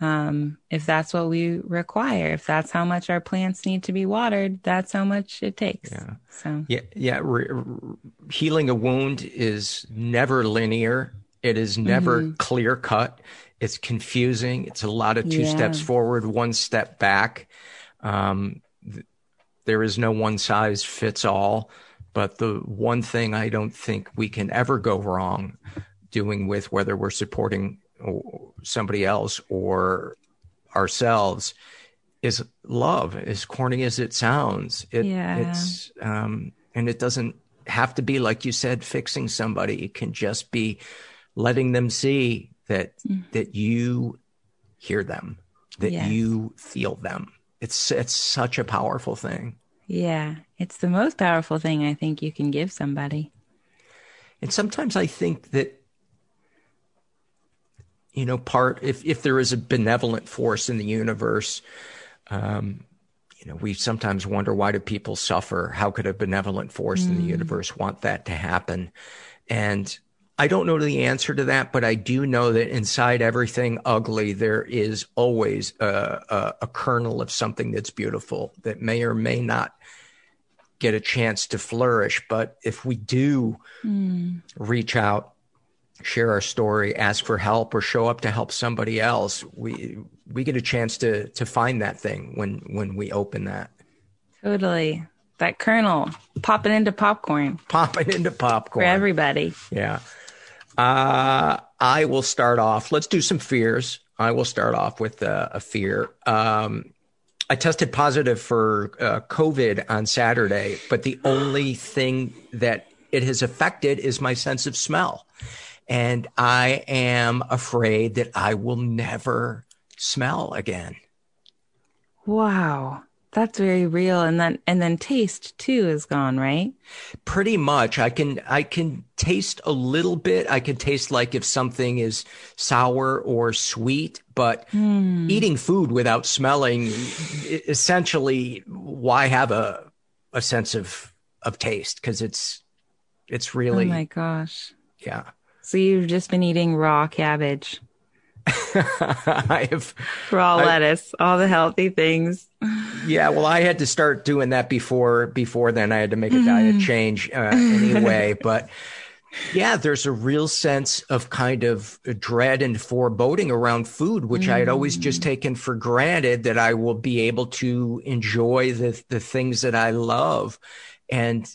Um, if that's what we require, if that's how much our plants need to be watered, that's how much it takes. Yeah. So yeah, yeah. Re- re- healing a wound is never linear. It is never mm-hmm. clear cut. It's confusing. It's a lot of two yeah. steps forward, one step back. Um, th- there is no one size fits all. But the one thing I don't think we can ever go wrong doing with whether we're supporting somebody else or ourselves is love as corny as it sounds it, yeah. it's um, and it doesn't have to be like you said fixing somebody it can just be letting them see that mm. that you hear them that yes. you feel them it's it's such a powerful thing yeah, it's the most powerful thing I think you can give somebody. And sometimes I think that you know part if if there is a benevolent force in the universe um you know we sometimes wonder why do people suffer how could a benevolent force mm. in the mm. universe want that to happen and I don't know the answer to that, but I do know that inside everything ugly, there is always a, a, a, kernel of something that's beautiful that may or may not get a chance to flourish. But if we do mm. reach out, share our story, ask for help, or show up to help somebody else, we we get a chance to to find that thing when when we open that. Totally. That kernel popping into popcorn. Popping into popcorn. For everybody. Yeah. Uh, I will start off. Let's do some fears. I will start off with uh, a fear. Um, I tested positive for uh, COVID on Saturday, but the only thing that it has affected is my sense of smell. And I am afraid that I will never smell again. Wow. That's very real. And then, and then taste too is gone, right? Pretty much. I can, I can taste a little bit. I can taste like if something is sour or sweet, but mm. eating food without smelling, essentially, why have a, a sense of, of taste? Cause it's, it's really. Oh my gosh. Yeah. So you've just been eating raw cabbage. I have raw I, lettuce, all the healthy things. Yeah, well, I had to start doing that before. Before then, I had to make a diet change uh, anyway. but yeah, there's a real sense of kind of dread and foreboding around food, which mm. I had always just mm. taken for granted that I will be able to enjoy the the things that I love, and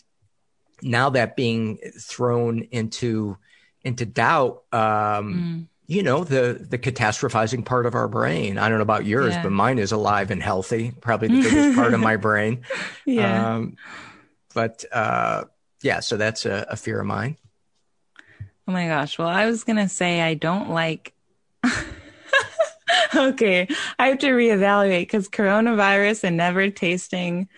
now that being thrown into into doubt. Um, mm you know the the catastrophizing part of our brain. I don't know about yours yeah. but mine is alive and healthy probably the biggest part of my brain. Yeah. Um, but uh, yeah so that's a, a, fear of mine. Oh my gosh. Well i was gonna say i don't like okay i have to reevaluate because coronavirus and never tasting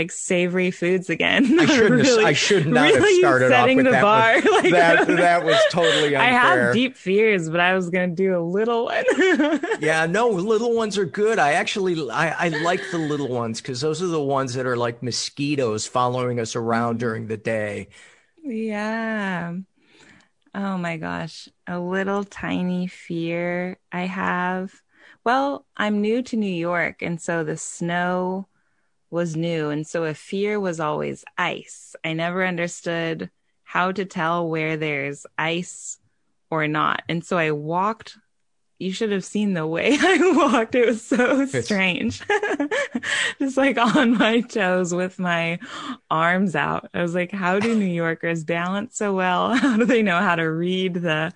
like savory foods again. I shouldn't. really, I should not really have started setting off with the that bar. Was, like, that, that was totally unfair. I have deep fears, but I was going to do a little one. yeah, no, little ones are good. I actually I, I like the little ones because those are the ones that are like mosquitoes following us around mm. during the day. Yeah. Oh my gosh, a little tiny fear I have Well, I'm new to New York, and so the snow was new. And so a fear was always ice. I never understood how to tell where there's ice or not. And so I walked. You should have seen the way I walked. It was so strange. Just like on my toes with my arms out. I was like, how do New Yorkers balance so well? How do they know how to read the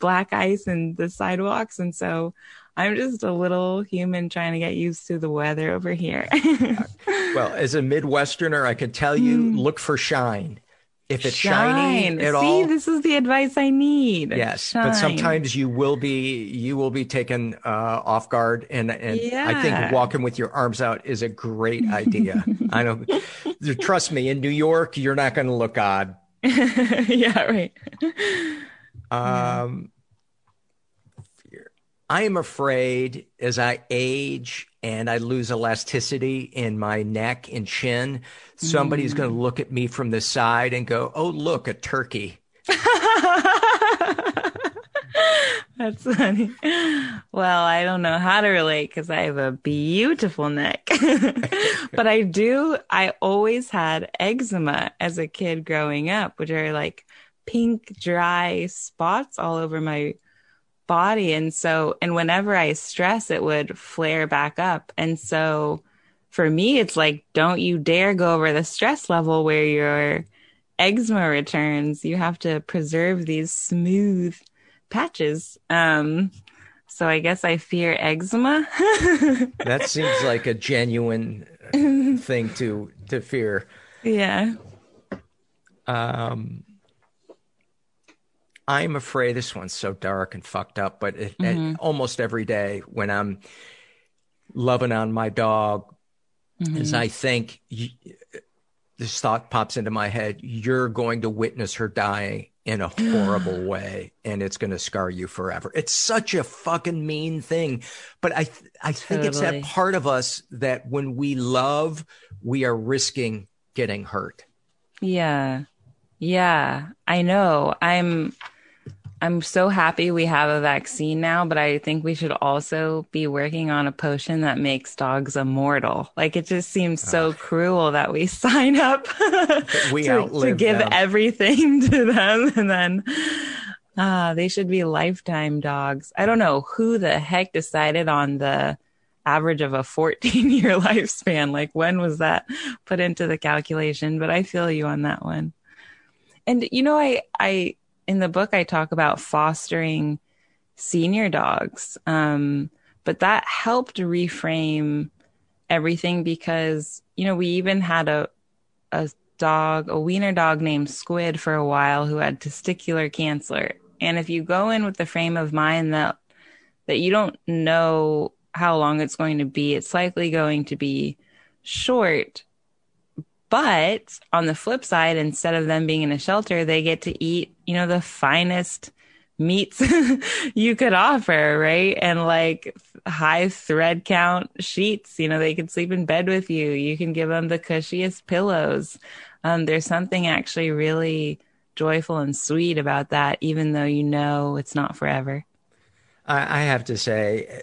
black ice and the sidewalks? And so I'm just a little human trying to get used to the weather over here. well, as a Midwesterner, I can tell you Mm. look for shine. If it's Shine. shiny at See, all, this is the advice I need. yes. Shine. But sometimes you will be you will be taken uh, off guard, and and I think walking with your arms out is a great idea. I know. Trust me, in New York, you're not going to look odd. yeah, right. Um, fear. I am afraid as I age and I lose elasticity in my neck and chin, somebody's Mm. going to look at me from the side and go, "Oh, look, a turkey." That's funny. Well, I don't know how to relate because I have a beautiful neck. but I do, I always had eczema as a kid growing up, which are like pink, dry spots all over my body. And so, and whenever I stress, it would flare back up. And so for me, it's like, don't you dare go over the stress level where your eczema returns. You have to preserve these smooth patches. Um, so I guess I fear eczema. That seems like a genuine thing to to fear. yeah. Um, I'm afraid this one's so dark and fucked up, but it, it- Mhm. almost every day when I'm loving on my dog, as Mhm. I think this thought pops into my head, you're going to witness her dying in a horrible way and it's going to scar you forever. It's such a fucking mean thing. But I, th- I think it's that part of us that when we love, we are risking getting hurt. Yeah. Yeah. I know. I'm I'm so happy we have a vaccine now, but I think we should also be working on a potion that makes dogs immortal. Like it just seems so cruel that we sign up we to, to give them. everything to them and then ah, they should be lifetime dogs. I don't know who the heck decided on the average of a 14 year lifespan. Like when was that put into the calculation? But I feel you on that one. And you know, I, I, in the book, I talk about fostering senior dogs. Um, but that helped reframe everything because, you know, we even had a, a dog, a wiener dog named Squid for a while who had testicular cancer. And if you go in with the frame of mind that, that you don't know how long it's going to be, it's likely going to be short. But on the flip side, instead of them being in a shelter, they get to eat, you know, the finest meats you could offer, right? And like high thread count sheets, you know, they can sleep in bed with you. You can give them the cushiest pillows. Um, there's something actually really joyful and sweet about that, even though you know it's not forever. I, I have to say,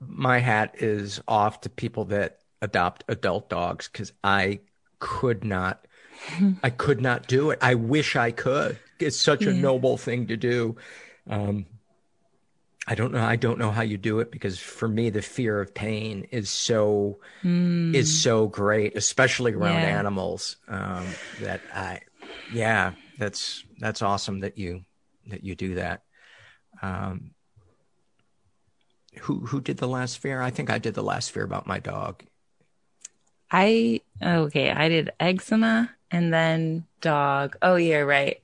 my hat is off to people that adopt adult dogs because I could not, I could not do it. I wish I could. It's such a noble thing to do. Um, I don't know. I don't know how you do it because for me, the fear of pain is so Mm. is so great, especially around Yeah. animals. Um, that I, yeah, that's that's awesome that you that you do that. Um, who who did the last fear? I think I did the last fear about my dog. I okay, I did eczema and then dog. Oh, you're right.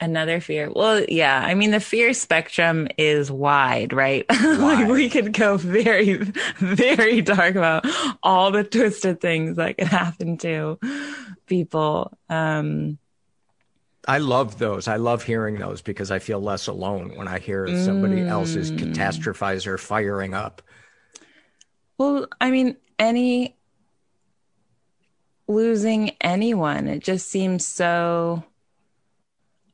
Another fear. Well, yeah, I mean the fear spectrum is wide, right? like we could go very, very dark about all the twisted things that could happen to people. Um, I love those. I love hearing those because I feel less alone when I hear somebody else's Mm. catastrophizer firing up. Well, I mean, any losing anyone, it just seems so.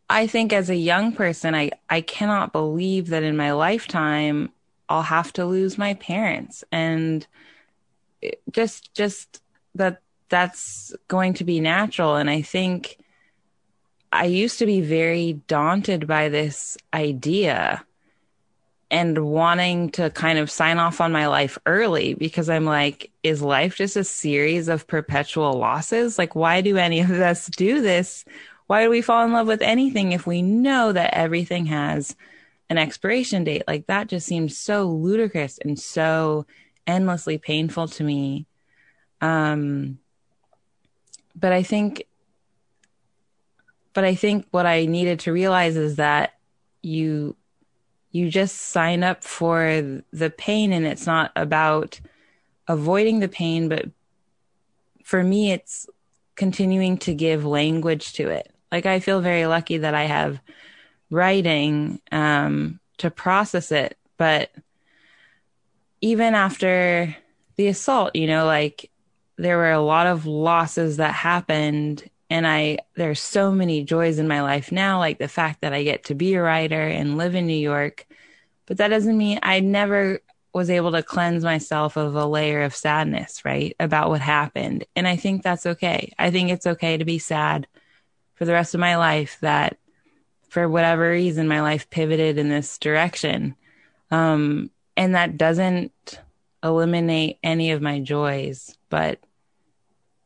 I think as a young person, I, I cannot believe that in my lifetime I'll have to lose my parents. And just just that that's going to be natural. And I think I used to be very daunted by this idea and wanting to kind of sign off on my life early because I'm like, is life just a series of perpetual losses? Like, why do any of us do this? Why do we fall in love with anything if we know that everything has an expiration date? Like, that just seems so ludicrous and so endlessly painful to me. Um, but I think, but I think what I needed to realize is that you you just sign up for the pain and it's not about avoiding the pain but for me it's continuing to give language to it. Like i feel very lucky that i have writing um, to process it but even after the assault you know like there were a lot of losses that happened and I there's so many joys in my life now, like the fact that I get to be a writer and live in New York. But that doesn't mean I never was able to cleanse myself of a layer of sadness, right? About what happened. And I think that's okay. I think it's okay to be sad for the rest of my life that for whatever reason my life pivoted in this direction. Um, and that doesn't eliminate any of my joys, but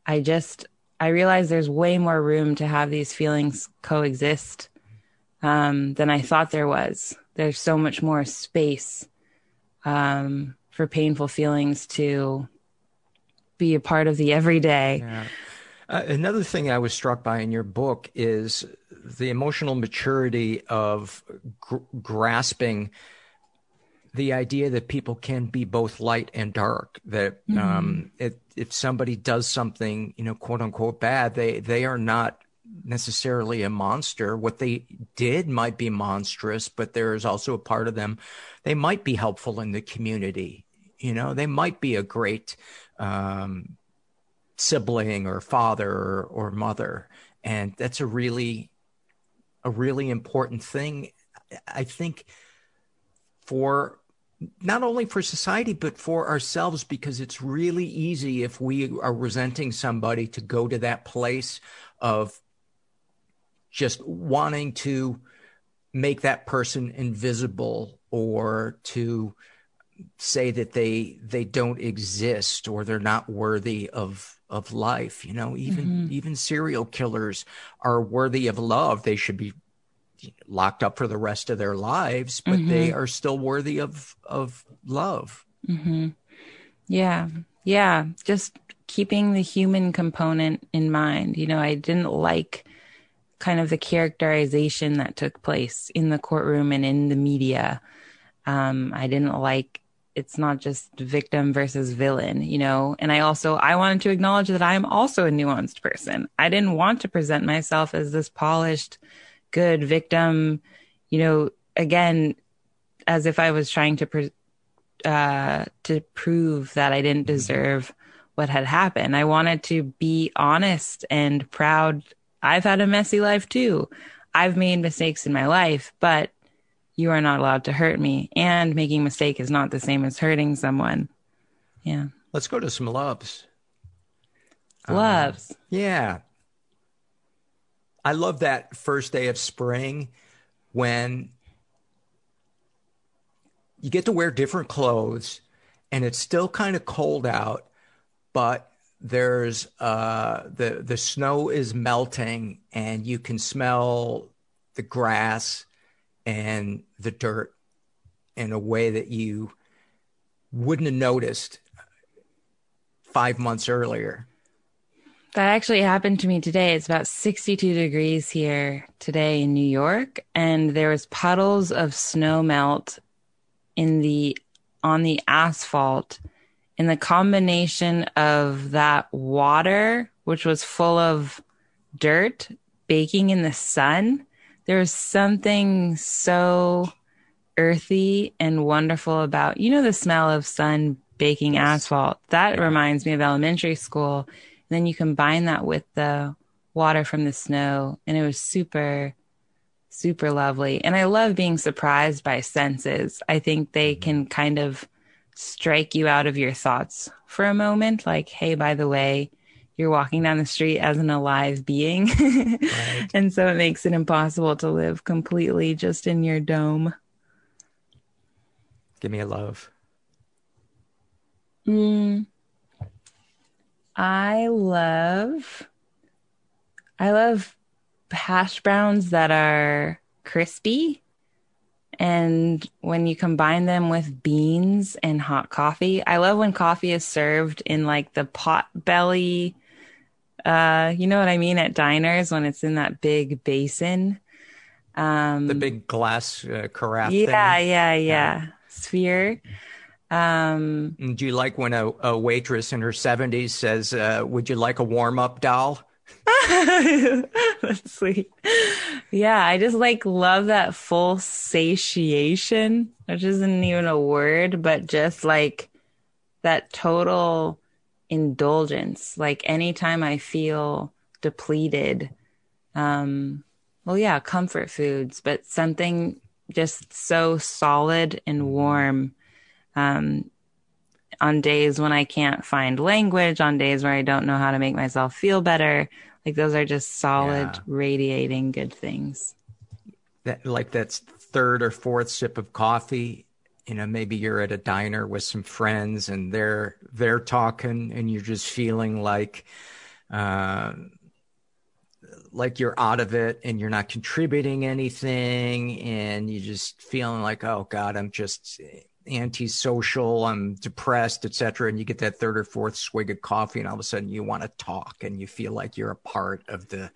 I just I realize there's way more room to have these feelings coexist um, than I thought there was. There's so much more space um, for painful feelings to be a part of the everyday. Yeah. Uh, another thing I was struck by in your book is the emotional maturity of gr- grasping the idea that people can be both light and dark. That mm-hmm. um, it, if somebody does something, you know, quote unquote bad, they they are not necessarily a monster. What they did might be monstrous, but there is also a part of them. They might be helpful in the community. You know, they might be a great um, sibling or father or, or mother, and that's a really a really important thing. I think for not only for society but for ourselves because it's really easy if we are resenting somebody to go to that place of just wanting to make that person invisible or to say that they they don't exist or they're not worthy of of life you know even mm-hmm. even serial killers are worthy of love they should be locked up for the rest of their lives, but mm-hmm. they are still worthy of of love. Mm-hmm. Yeah, yeah. Just keeping the human component in mind. You know, I didn't like kind of the characterization that took place in the courtroom and in the media. Um, I didn't like it's not just victim versus villain, you know. And I also I wanted to acknowledge that I'm also a nuanced person. I didn't want to present myself as this polished good victim, you know, again, as if I was trying to, pre- uh, to prove that I didn't mm-hmm. deserve what had happened. I wanted to be honest and proud. I've had a messy life too. I've made mistakes in my life, but you are not allowed to hurt me. And making a mistake is not the same as hurting someone. Yeah. Let's go to some loves. Loves. Uh, yeah. I love that first day of spring when you get to wear different clothes and it's still kind of cold out, but there's uh, the the snow is melting and you can smell the grass and the dirt in a way that you wouldn't have noticed five months earlier. That actually happened to me today. It's about 62 degrees here today in New York and there was puddles of snow melt in the on the asphalt and the combination of that water which was full of dirt baking in the sun there was something so earthy and wonderful about you know the smell of sun baking asphalt that reminds me of elementary school then you combine that with the water from the snow, and it was super, super lovely. And I love being surprised by senses. I think they can kind of strike you out of your thoughts for a moment. Like, hey, by the way, you're walking down the street as an alive being. right. And so it makes it impossible to live completely just in your dome. Give me a love. Mm, I love, I love hash browns that are crispy. And when you combine them with beans and hot coffee, I love when coffee is served in like the pot belly. Uh, you know what I mean at diners when it's in that big basin. Um, the big glass uh, carafe. Yeah, yeah, yeah, yeah. Sphere. Um, Do you like when a, a waitress in her 70s says, uh, Would you like a warm up doll? That's sweet. Yeah, I just like love that full satiation, which isn't even a word, but just like that total indulgence. Like anytime I feel depleted, um, well, yeah, comfort foods, but something just so solid and warm. Um, on days when I can't find language, on days where I don't know how to make myself feel better. Like those are just solid, yeah. radiating good things. That like that's third or fourth sip of coffee. You know, maybe you're at a diner with some friends and they're they're talking, and you're just feeling like, uh, like you're out of it, and you're not contributing anything, and you're just feeling like, oh God, I'm just antisocial, I'm depressed, etc. And you get that third or fourth swig of coffee, and all of a sudden you want to talk, and you feel like you're a part of the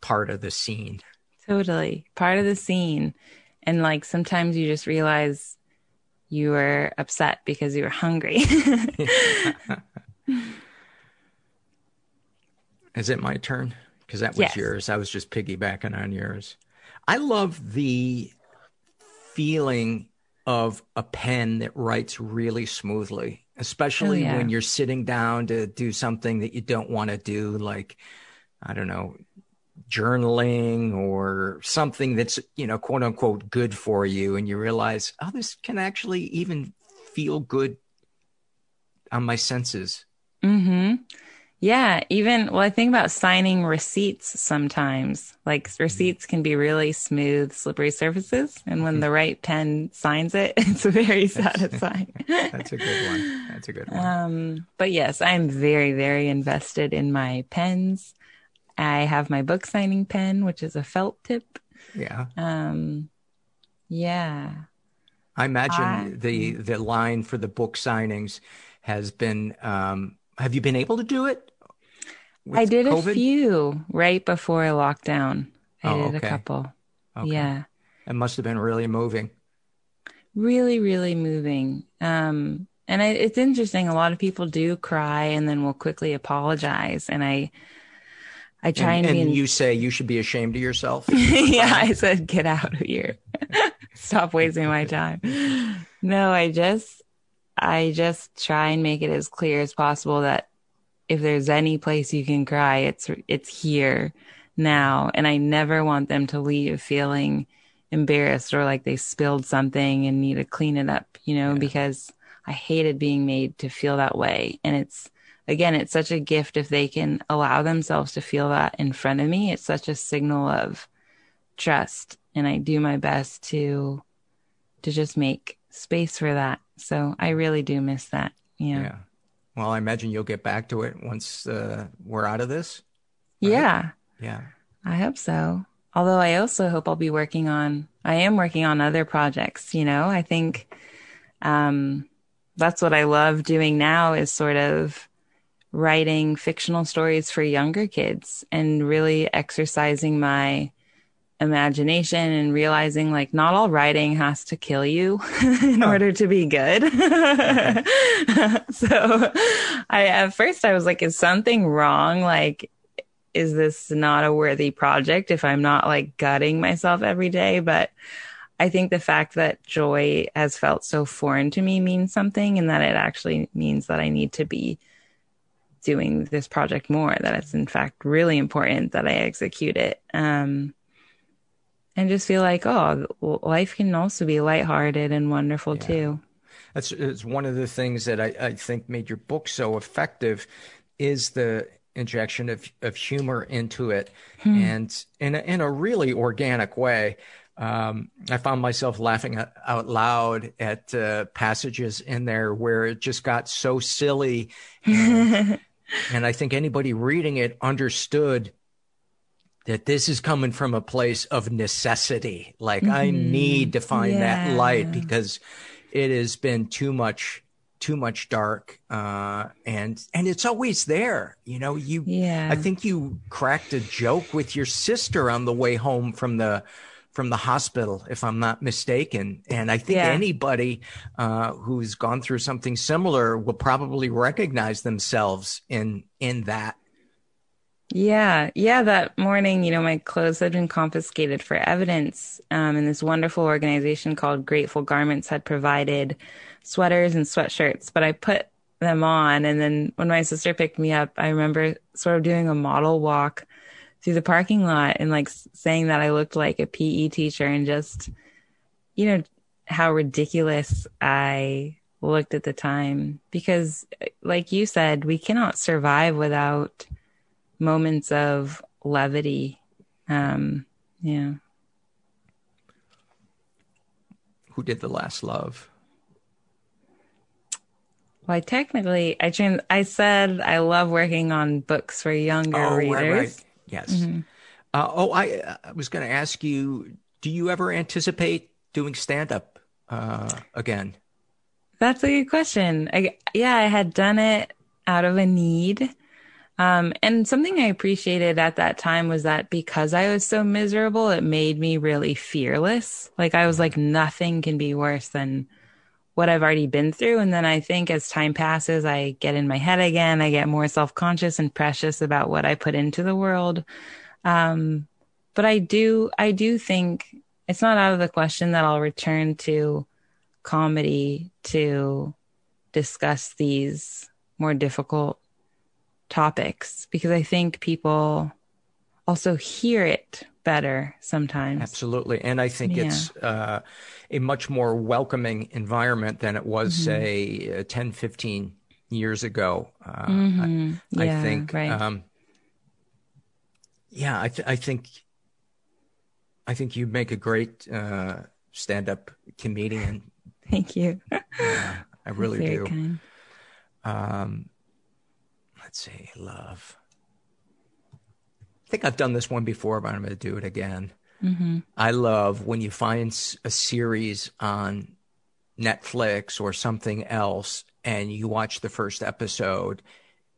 part of the scene. Totally, part of the scene, and like sometimes you just realize you were upset because you were hungry. Is it my turn? Because that was yes. yours. I was just piggybacking on yours. I love the feeling of a pen that writes really smoothly, especially oh, yeah. when you're sitting down to do something that you don't want to do, like, I don't know, journaling or something that's, you know, quote unquote good for you. And you realize, oh, this can actually even feel good on my senses. Mm-hmm. Yeah, even well, I think about signing receipts sometimes. Like receipts can be really smooth, slippery surfaces, and when the right pen signs it, it's very satisfying. That's a good one. That's a good one. Um, but yes, I'm very, very invested in my pens. I have my book signing pen, which is a felt tip. Yeah. Um, yeah. I imagine I, the the line for the book signings has been um, have you been able to do it? I did COVID? a few right before a lockdown. I oh, did okay. a couple. Okay. Yeah. It must have been really moving. Really, really moving. Um, and I, it's interesting. A lot of people do cry and then will quickly apologize. And I, I try and, and, and in- you say you should be ashamed of yourself. yeah, I said, get out of here. Stop wasting my time. No, I just, I just try and make it as clear as possible that if there's any place you can cry, it's it's here now. And I never want them to leave feeling embarrassed or like they spilled something and need to clean it up, you know, yeah. because I hated being made to feel that way. And it's again, it's such a gift if they can allow themselves to feel that in front of me. It's such a signal of trust. And I do my best to to just make space for that. So I really do miss that. Yeah. yeah. Well, I imagine you'll get back to it once uh, we're out of this. Right? Yeah. Yeah. I hope so. Although I also hope I'll be working on, I am working on other projects. You know, I think um, that's what I love doing now is sort of writing fictional stories for younger kids and really exercising my imagination and realizing like not all writing has to kill you in oh. order to be good. so I at first I was like, is something wrong? Like, is this not a worthy project if I'm not like gutting myself every day? But I think the fact that joy has felt so foreign to me means something and that it actually means that I need to be doing this project more, that it's in fact really important that I execute it. Um, and just feel like, oh, life can also be lighthearted and wonderful yeah. too. That's it's one of the things that I, I think made your book so effective is the injection of, of humor into it hmm. and in a, in a really organic way. Um, I found myself laughing out loud at uh, passages in there where it just got so silly. And, and I think anybody reading it understood that this is coming from a place of necessity. Like mm-hmm. I need to find yeah. that light because it has been too much too much dark uh, and and it's always there you know you yeah i think you cracked a joke with your sister on the way home from the from the hospital if i'm not mistaken and i think yeah. anybody uh, who's gone through something similar will probably recognize themselves in in that yeah, yeah. That morning, you know, my clothes had been confiscated for evidence, um, and this wonderful organization called Grateful Garments had provided sweaters and sweatshirts. But I put them on, and then when my sister picked me up, I remember sort of doing a model walk through the parking lot and like saying that I looked like a PE teacher, and just, you know, how ridiculous I looked at the time. Because, like you said, we cannot survive without moments of levity. Um, yeah. Who did the last love? Well, I technically, I changed, I said I love working on books for younger oh, readers. Right, right. Yes. Mm-hmm. Uh, oh, I, I was going to ask you, do you ever anticipate doing stand up uh, again? That's a good question. I, yeah, I had done it out of a need. Um, and something I appreciated at that time was that because I was so miserable, it made me really fearless. Like I was like, nothing can be worse than what I've already been through. And then I think as time passes, I get in my head again. I get more self conscious and precious about what I put into the world. Um, but I do, I do think it's not out of the question that I'll return to comedy to discuss these more difficult topics because I think people also hear it better sometimes. Absolutely. And I think yeah. it's uh, a much more welcoming environment than it was, mm-hmm. say, uh, 10, 15 years ago. Uh, mm-hmm. I, yeah, I, think, right. um, yeah, I, th- I, think, I think you make a great uh, stand up comedian. Thank you. I really do. Um, let's see, love. I think I've done this one before, but I'm going to do it again. Mm-hmm. I love when you find a series on Netflix or something else and you watch the first episode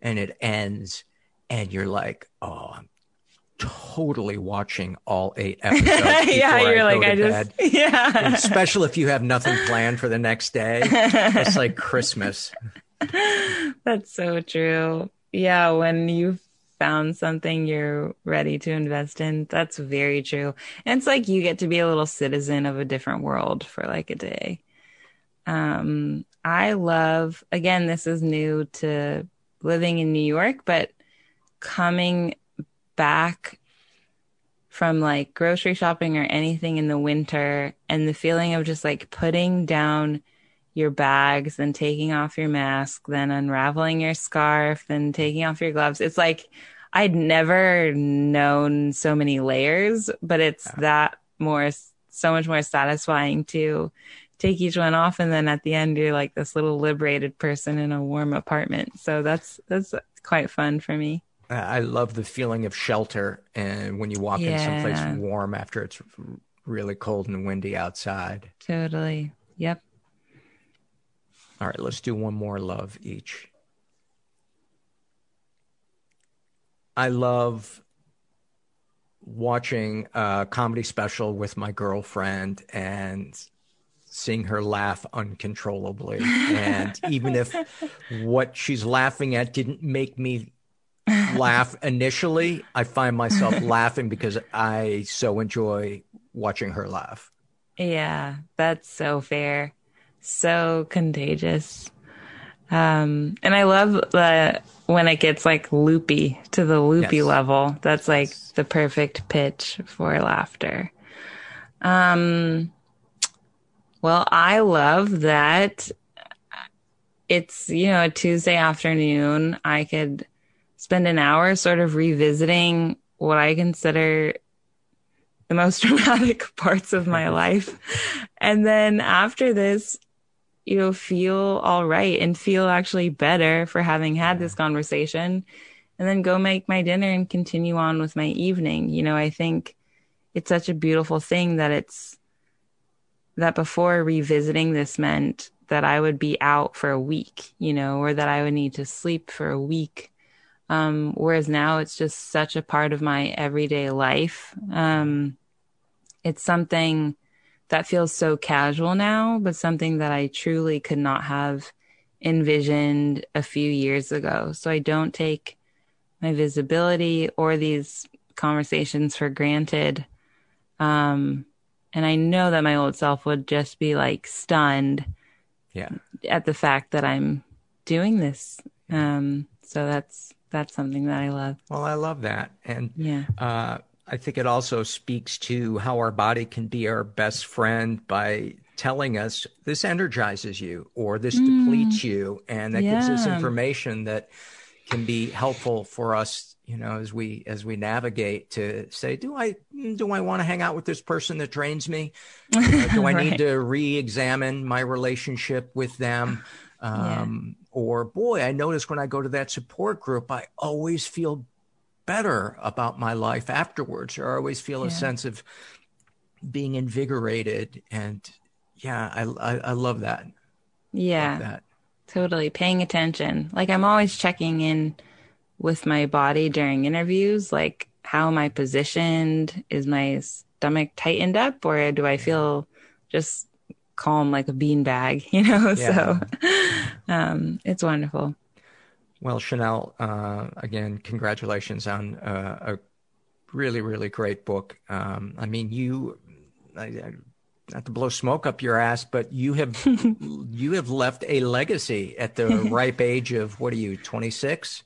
and it ends and you're like, oh, I'm totally watching all eight episodes. yeah, you're I like, I just, bed. yeah. Especially if you have nothing planned for the next day. It's like Christmas. That's so true yeah, when you've found something you're ready to invest in, that's very true. And it's like you get to be a little citizen of a different world for like a day. Um, I love, again, this is new to living in New York, but coming back from like grocery shopping or anything in the winter and the feeling of just like putting down your bags, then taking off your mask, then unraveling your scarf, then taking off your gloves. It's like I'd never known so many layers, but it's yeah. that more, so much more satisfying to take each one off. And then at the end, you're like this little liberated person in a warm apartment. So that's, that's quite fun for me. I love the feeling of shelter and when you walk yeah. in someplace warm after it's really cold and windy outside. Totally. Yep. All right, let's do one more love each. I love watching a comedy special with my girlfriend and seeing her laugh uncontrollably. and even if what she's laughing at didn't make me laugh initially, I find myself laughing because I so enjoy watching her laugh. Yeah, that's so fair so contagious. Um, and I love the when it gets like loopy to the loopy yes. level. That's like the perfect pitch for laughter. Um, well, I love that it's, you know, a Tuesday afternoon. I could spend an hour sort of revisiting what I consider the most dramatic parts of my life. And then after this, you know, feel all right and feel actually better for having had this conversation and then go make my dinner and continue on with my evening. You know, I think it's such a beautiful thing that it's that before revisiting this meant that I would be out for a week, you know, or that I would need to sleep for a week. Um, whereas now it's just such a part of my everyday life. Um, it's something that feels so casual now, but something that I truly could not have envisioned a few years ago. So I don't take my visibility or these conversations for granted. Um, and I know that my old self would just be like stunned yeah. at the fact that I'm doing this. Um, so that's, that's something that I love. Well, I love that. And, yeah. uh, I think it also speaks to how our body can be our best friend by telling us this energizes you or this mm. depletes you. And that yeah. gives us information that can be helpful for us, you know, as we, as we navigate to say, do I, do I want to hang out with this person that drains me? Uh, do I right. need to re-examine my relationship with them? Um, yeah. or boy, I notice when I go to that support group, I always feel better about my life afterwards, or I always feel yeah. a sense of being invigorated. And yeah, I, I, I love that. Yeah. Love that. Totally. Paying attention. Like I'm always checking in with my body during interviews. Like, how am I positioned? Is my stomach tightened up or do I feel just calm like a beanbag, you know? Yeah. So um, it's wonderful. Well, Chanel, uh, again, congratulations on uh, a really, really great book. Um, I mean, you, I, I, not to blow smoke up your ass, but you have you have left a legacy at the ripe age of what are you, twenty six?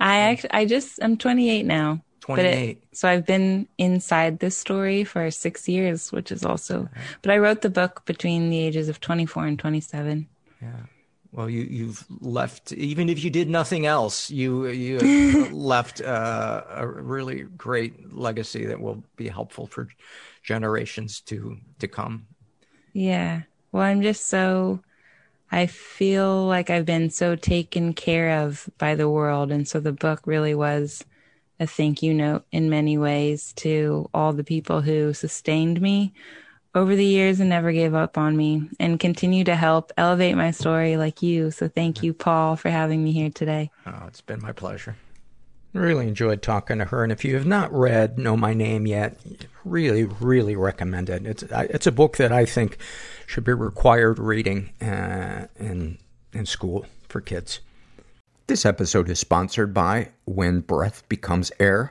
I I just I'm 28 now. 28. so I've been inside this story for six years, which is also. But I wrote the book between the ages of 24 and 27. Yeah. Well, you you've left even if you did nothing else, you you left uh, a really great legacy that will be helpful for generations to to come. Yeah. Well, I'm just so I feel like I've been so taken care of by the world and so the book really was a thank you note in many ways to all the people who sustained me over the years and never gave up on me and continue to help elevate my story like you. So thank you, Paul, for having me here today. Oh, it's been my pleasure. Really enjoyed talking to her. And if you have not read Know My Name yet, really, really recommend it. It's, it's a book that I think should be required reading uh, in, in school for kids. This episode is sponsored by When Breath Becomes Air.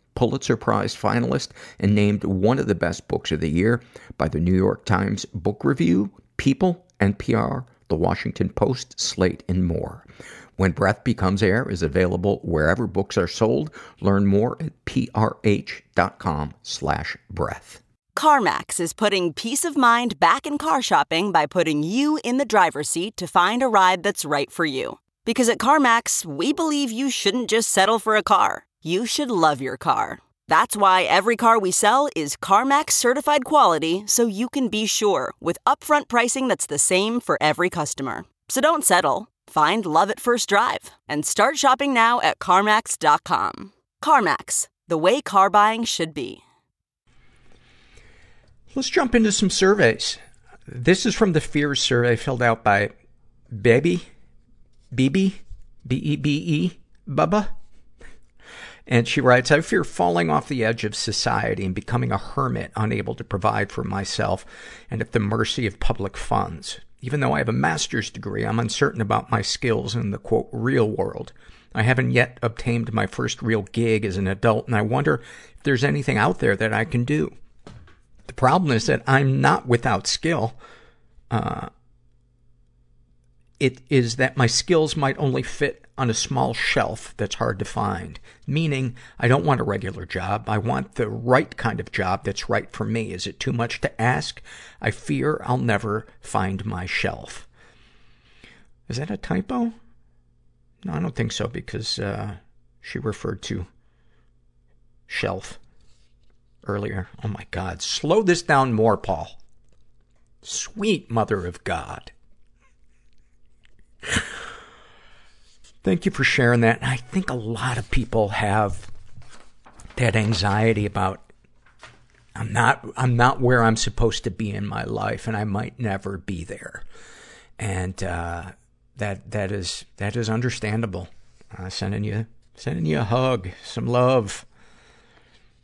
Pulitzer Prize finalist, and named one of the best books of the year by the New York Times Book Review, People, NPR, The Washington Post, Slate, and more. When Breath Becomes Air is available wherever books are sold. Learn more at prh.com slash breath. CarMax is putting peace of mind back in car shopping by putting you in the driver's seat to find a ride that's right for you. Because at CarMax, we believe you shouldn't just settle for a car. You should love your car. That's why every car we sell is CarMax certified quality so you can be sure with upfront pricing that's the same for every customer. So don't settle. Find love at first drive and start shopping now at CarMax.com. CarMax, the way car buying should be. Let's jump into some surveys. This is from the Fears survey filled out by Baby, BB, B-E-B-E, Bubba. And she writes, I fear falling off the edge of society and becoming a hermit, unable to provide for myself and at the mercy of public funds. Even though I have a master's degree, I'm uncertain about my skills in the quote, real world. I haven't yet obtained my first real gig as an adult, and I wonder if there's anything out there that I can do. The problem is that I'm not without skill. Uh, it is that my skills might only fit on a small shelf that's hard to find. Meaning, I don't want a regular job. I want the right kind of job that's right for me. Is it too much to ask? I fear I'll never find my shelf. Is that a typo? No, I don't think so because, uh, she referred to shelf earlier. Oh my God. Slow this down more, Paul. Sweet mother of God. Thank you for sharing that. I think a lot of people have that anxiety about I'm not I'm not where I'm supposed to be in my life and I might never be there. And uh, that that is that is understandable. Uh, sending you sending you a hug, some love.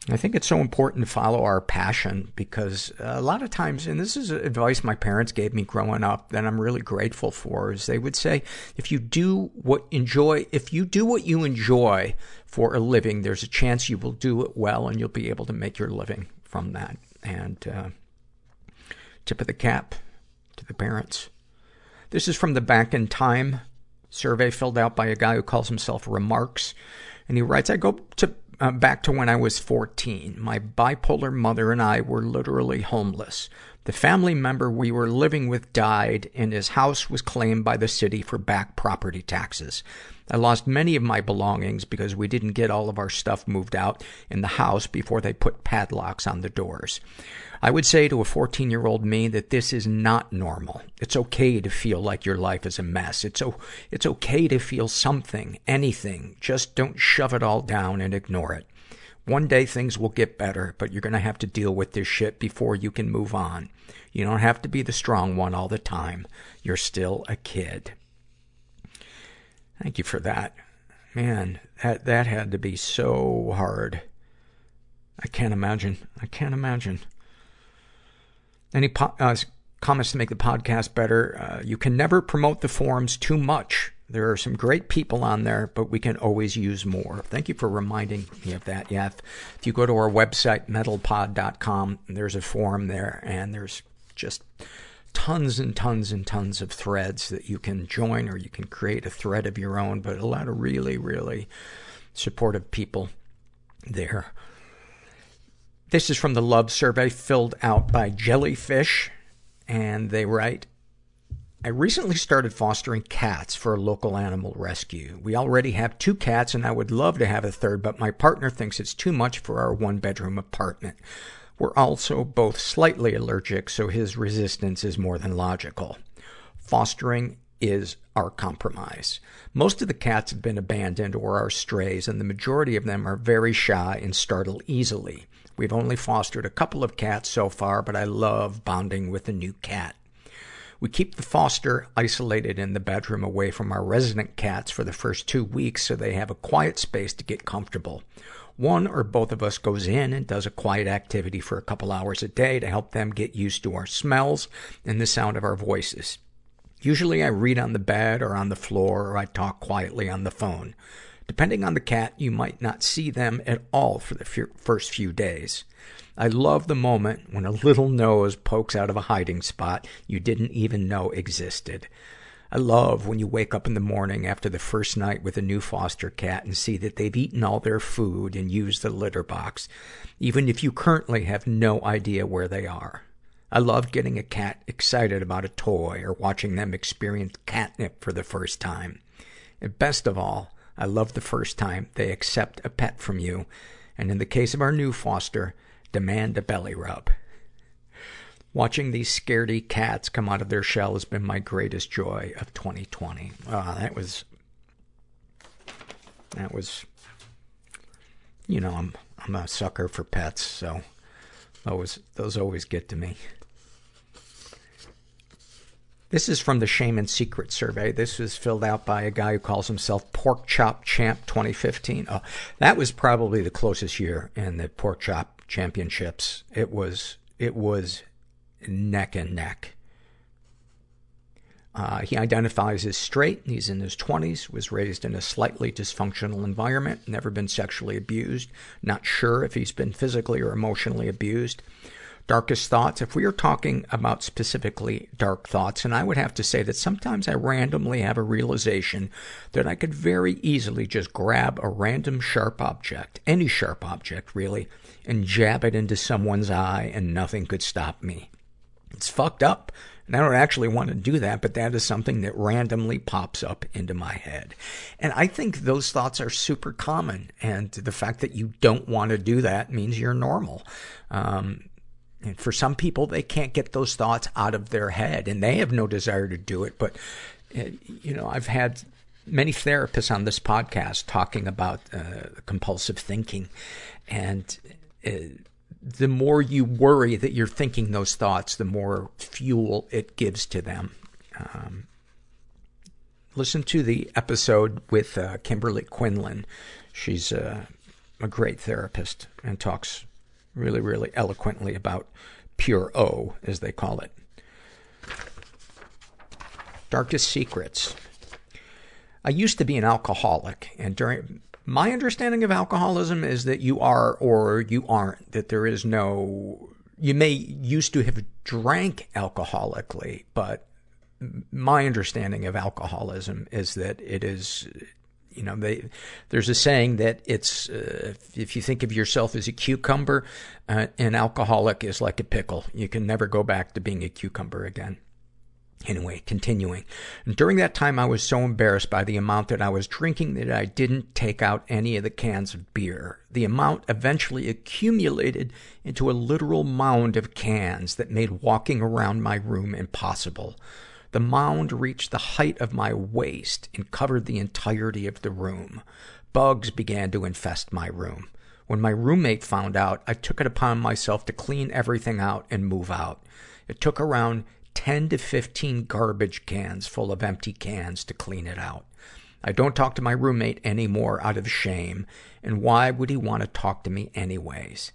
I think it's so important to follow our passion because a lot of times, and this is advice my parents gave me growing up that I'm really grateful for, is they would say, if you do what enjoy, if you do what you enjoy for a living, there's a chance you will do it well and you'll be able to make your living from that. And, uh, tip of the cap to the parents. This is from the Back in Time survey filled out by a guy who calls himself Remarks. And he writes, I go to uh, back to when I was 14. My bipolar mother and I were literally homeless. The family member we were living with died, and his house was claimed by the city for back property taxes. I lost many of my belongings because we didn't get all of our stuff moved out in the house before they put padlocks on the doors. I would say to a 14 year old me that this is not normal. It's okay to feel like your life is a mess. It's, o- it's okay to feel something, anything. Just don't shove it all down and ignore it. One day things will get better, but you're gonna have to deal with this shit before you can move on. You don't have to be the strong one all the time. You're still a kid. Thank you for that. Man, that, that had to be so hard. I can't imagine. I can't imagine. Any po- uh, comments to make the podcast better? Uh, you can never promote the forums too much. There are some great people on there, but we can always use more. Thank you for reminding me of that. Yeah, if, if you go to our website, mentalpod.com, there's a forum there, and there's just tons and tons and tons of threads that you can join, or you can create a thread of your own, but a lot of really, really supportive people there. This is from the love survey filled out by Jellyfish, and they write, I recently started fostering cats for a local animal rescue. We already have two cats and I would love to have a third, but my partner thinks it's too much for our one bedroom apartment. We're also both slightly allergic, so his resistance is more than logical. Fostering is our compromise. Most of the cats have been abandoned or are strays, and the majority of them are very shy and startle easily. We've only fostered a couple of cats so far, but I love bonding with a new cat. We keep the foster isolated in the bedroom away from our resident cats for the first two weeks so they have a quiet space to get comfortable. One or both of us goes in and does a quiet activity for a couple hours a day to help them get used to our smells and the sound of our voices. Usually I read on the bed or on the floor or I talk quietly on the phone. Depending on the cat, you might not see them at all for the f- first few days. I love the moment when a little nose pokes out of a hiding spot you didn't even know existed. I love when you wake up in the morning after the first night with a new foster cat and see that they've eaten all their food and used the litter box, even if you currently have no idea where they are. I love getting a cat excited about a toy or watching them experience catnip for the first time. And best of all, I love the first time they accept a pet from you And in the case of our new foster, demand a belly rub. Watching these scaredy cats come out of their shell has been my greatest joy of 2020. Uh, that was, that was, you know, I'm, I'm a sucker for pets, so those, those always get to me. This is from the Shame and Secret survey. This was filled out by a guy who calls himself Pork Chop Champ 2015. Oh, that was probably the closest year in the Pork Chop Championships. It was, it was neck and neck. Uh, he identifies as straight. He's in his 20s, was raised in a slightly dysfunctional environment, never been sexually abused, not sure if he's been physically or emotionally abused. Darkest thoughts, if we are talking about specifically dark thoughts, and I would have to say that sometimes I randomly have a realization that I could very easily just grab a random sharp object, any sharp object really, and jab it into someone's eye and nothing could stop me. It's fucked up. And I don't actually want to do that, but that is something that randomly pops up into my head. And I think those thoughts are super common. And the fact that you don't want to do that means you're normal. Um, and for some people, they can't get those thoughts out of their head and they have no desire to do it. But, uh, you know, I've had many therapists on this podcast talking about uh, compulsive thinking and uh, the more you worry that you're thinking those thoughts, the more fuel it gives to them. Um, listen to the episode with uh, Kimberly Quinlan. She's uh, a great therapist and talks really, really eloquently about pure O, as they call it. Darkest secrets. I used to be an alcoholic, and during my understanding of alcoholism is that you are or you aren't, that there is no, you may used to have drank alcoholically, but my understanding of alcoholism is that it is, you know, they, there's a saying that it's, uh, if you think of yourself as a cucumber, uh, an alcoholic is like a pickle. You can never go back to being a cucumber again. Anyway, continuing. During that time, I was so embarrassed by the amount that I was drinking that I didn't take out any of the cans of beer. The amount eventually accumulated into a literal mound of cans that made walking around my room impossible. The mound reached the height of my waist and covered the entirety of the room. Bugs began to infest my room. When my roommate found out, I took it upon myself to clean everything out and move out. It took around 10 to 15 garbage cans full of empty cans to clean it out. I don't talk to my roommate anymore out of shame, and why would he want to talk to me anyways?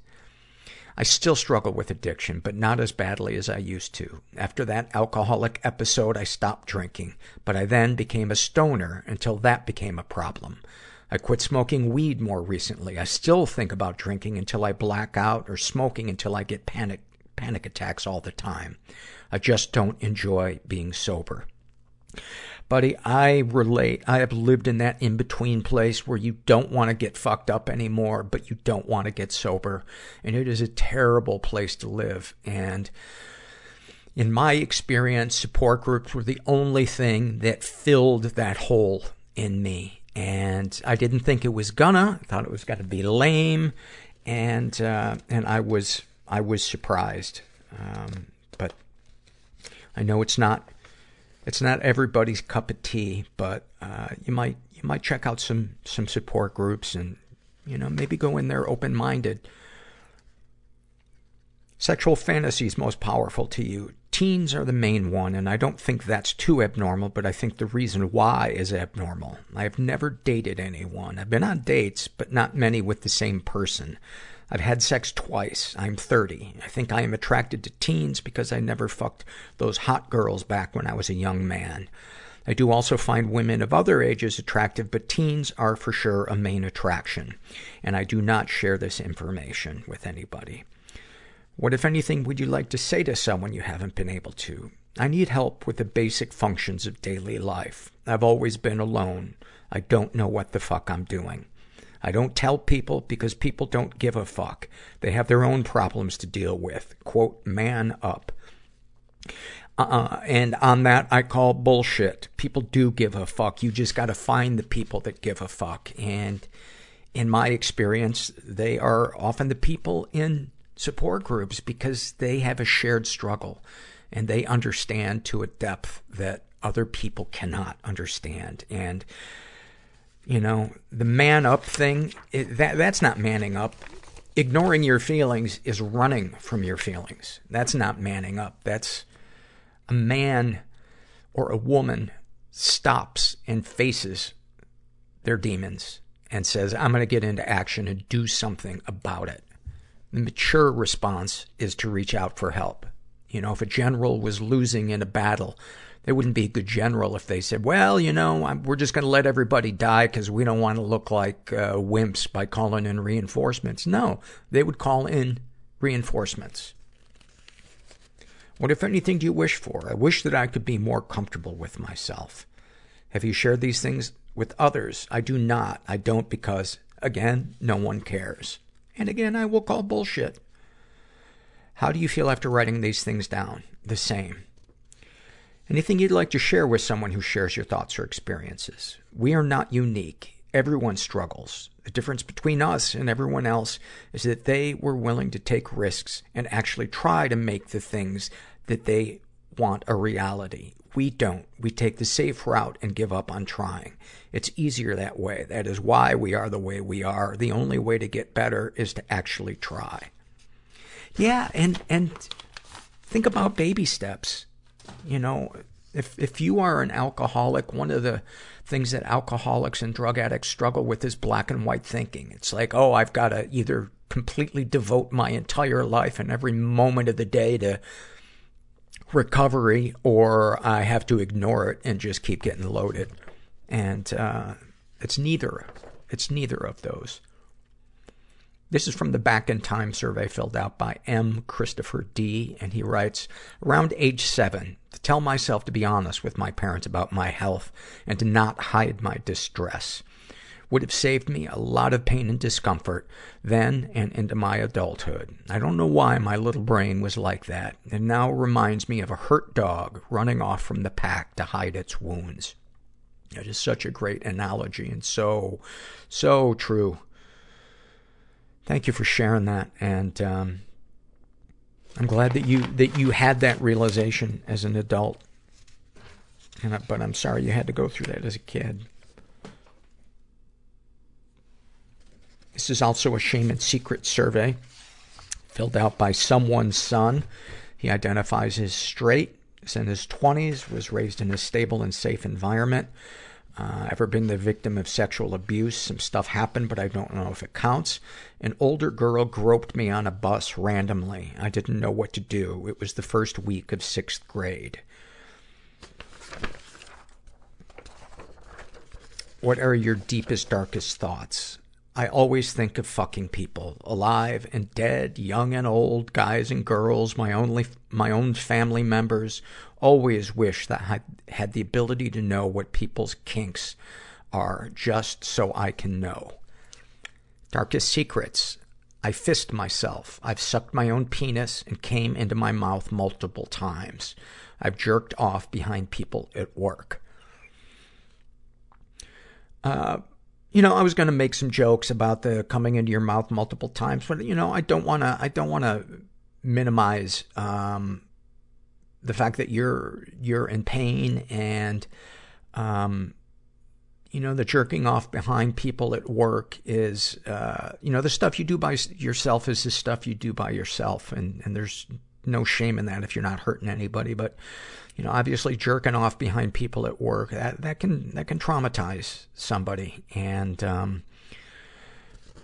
I still struggle with addiction, but not as badly as I used to. After that alcoholic episode, I stopped drinking, but I then became a stoner until that became a problem. I quit smoking weed more recently. I still think about drinking until I black out or smoking until I get panic, panic attacks all the time. I just don't enjoy being sober. Buddy, I relate. I have lived in that in-between place where you don't want to get fucked up anymore, but you don't want to get sober. And it is a terrible place to live. And in my experience, support groups were the only thing that filled that hole in me. And I didn't think it was gonna. I thought it was gonna be lame. And, uh, and I was, I was surprised. Um, but I know it's not, it's not everybody's cup of tea, but, uh, you might, you might check out some, some support groups and, you know, maybe go in there open-minded. Sexual fantasies most powerful to you. Teens are the main one, and I don't think that's too abnormal, but I think the reason why is abnormal. I have never dated anyone. I've been on dates, but not many with the same person. I've had sex twice. I'm 30. I think I am attracted to teens because I never fucked those hot girls back when I was a young man. I do also find women of other ages attractive, but teens are for sure a main attraction. And I do not share this information with anybody. What, if anything, would you like to say to someone you haven't been able to? I need help with the basic functions of daily life. I've always been alone. I don't know what the fuck I'm doing. I don't tell people because people don't give a fuck. They have their own problems to deal with. Quote, man up. Uh, and on that, I call bullshit. People do give a fuck. You just gotta find the people that give a fuck. And in my experience, they are often the people in support groups because they have a shared struggle and they understand to a depth that other people cannot understand. And, you know, the man up thing, it, that, that's not manning up. Ignoring your feelings is running from your feelings. That's not manning up. That's a man or a woman stops and faces their demons and says, I'm going to get into action and do something about it. The mature response is to reach out for help. You know, if a general was losing in a battle, they wouldn't be a good general if they said, well, you know, I'm, we're just going to let everybody die because we don't want to look like uh, wimps by calling in reinforcements. No, they would call in reinforcements. What, if anything, do you wish for? I wish that I could be more comfortable with myself. Have you shared these things with others? I do not. I don't because, again, no one cares. And again, I will call bullshit. How do you feel after writing these things down? The same. Anything you'd like to share with someone who shares your thoughts or experiences? We are not unique. Everyone struggles. The difference between us and everyone else is that they were willing to take risks and actually try to make the things that they want a reality. We don't. We take the safe route and give up on trying. It's easier that way. That is why we are the way we are. The only way to get better is to actually try. Yeah, and, and think about baby steps. You know, if, if you are an alcoholic, one of the things that alcoholics and drug addicts struggle with is black and white thinking. It's like, oh, I've got to either completely devote my entire life and every moment of the day to recovery or I have to ignore it and just keep getting loaded. And, uh, it's neither. It's neither of those. This is from the Back in Time survey filled out by M. Christopher D. And he writes, around age seven, to tell myself to be honest with my parents about my health and to not hide my distress would have saved me a lot of pain and discomfort then and into my adulthood. I don't know why my little brain was like that. and now reminds me of a hurt dog running off from the pack to hide its wounds. It is such a great analogy and so, so true. Thank you for sharing that. And, um, I'm glad that you, that you had that realization as an adult. And, but I'm sorry you had to go through that as a kid. This is also a shame and secret survey filled out by someone's son. He identifies as straight, is in his 20s, was raised in a stable and safe environment. Uh, ever been the victim of sexual abuse? Some stuff happened, but I don't know if it counts. An older girl groped me on a bus randomly. I didn't know what to do. It was the first week of sixth grade. What are your deepest, darkest thoughts? I always think of fucking people, alive and dead, young and old, guys and girls, my only, my own family members. Always wish that I had the ability to know what people's kinks are, just so I can know. Darkest secrets. I fist myself. I've sucked my own penis and came into my mouth multiple times. I've jerked off behind people at work. Uh, you know, I was going to make some jokes about the coming into your mouth multiple times, but you know, I don't want to. I don't want to minimize um, the fact that you're you're in pain and um, you know the jerking off behind people at work is uh, you know the stuff you do by yourself is the stuff you do by yourself, and and there's no shame in that if you're not hurting anybody, but you know, obviously jerking off behind people at work, that, that can, that can traumatize somebody. And, um,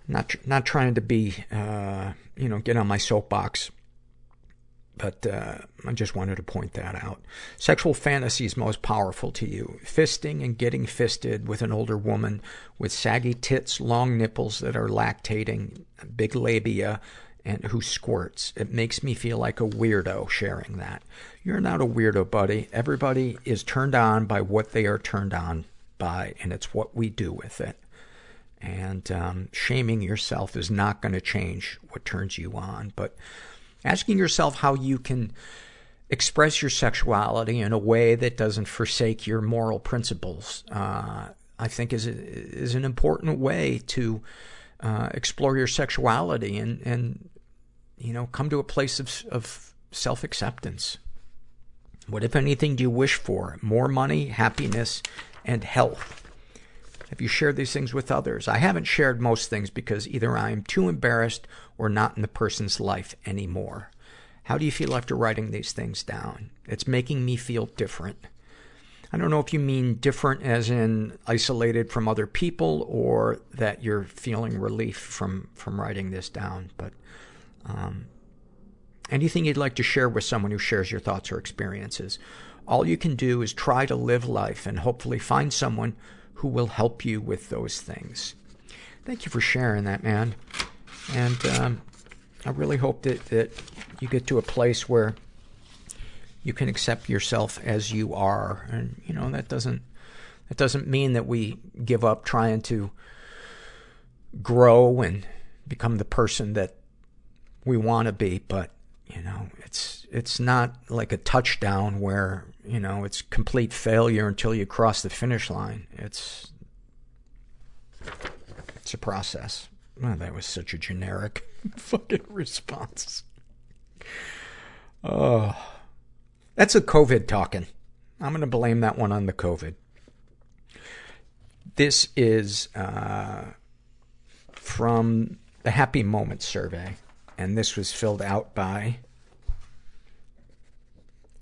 not, not trying to be, uh, you know, get on my soapbox, but, uh, I just wanted to point that out. Sexual fantasies most powerful to you. Fisting and getting fisted with an older woman with saggy tits, long nipples that are lactating, big labia, and who squirts. It makes me feel like a weirdo sharing that. You're not a weirdo, buddy. Everybody is turned on by what they are turned on by, and it's what we do with it. And um, shaming yourself is not going to change what turns you on. But asking yourself how you can express your sexuality in a way that doesn't forsake your moral principles. Uh, I think is, a, is an important way to uh, explore your sexuality and, and, you know, come to a place of, of self acceptance. What, if anything, do you wish for? More money, happiness, and health. Have you shared these things with others? I haven't shared most things because either I am too embarrassed or not in the person's life anymore. How do you feel after writing these things down? It's making me feel different. I don't know if you mean different as in isolated from other people or that you're feeling relief from, from writing this down, but, um, anything you'd like to share with someone who shares your thoughts or experiences. All you can do is try to live life and hopefully find someone who will help you with those things. Thank you for sharing that, man. And, um, I really hope that, that you get to a place where you can accept yourself as you are. And, you know, that doesn't, that doesn't mean that we give up trying to grow and become the person that we want to be. But, you know, it's, it's not like a touchdown where, you know, it's complete failure until you cross the finish line. It's, it's a process. That was such a generic fucking response. Oh. That's a COVID talking. I'm going to blame that one on the COVID. This is uh, from the Happy Moments survey, and this was filled out by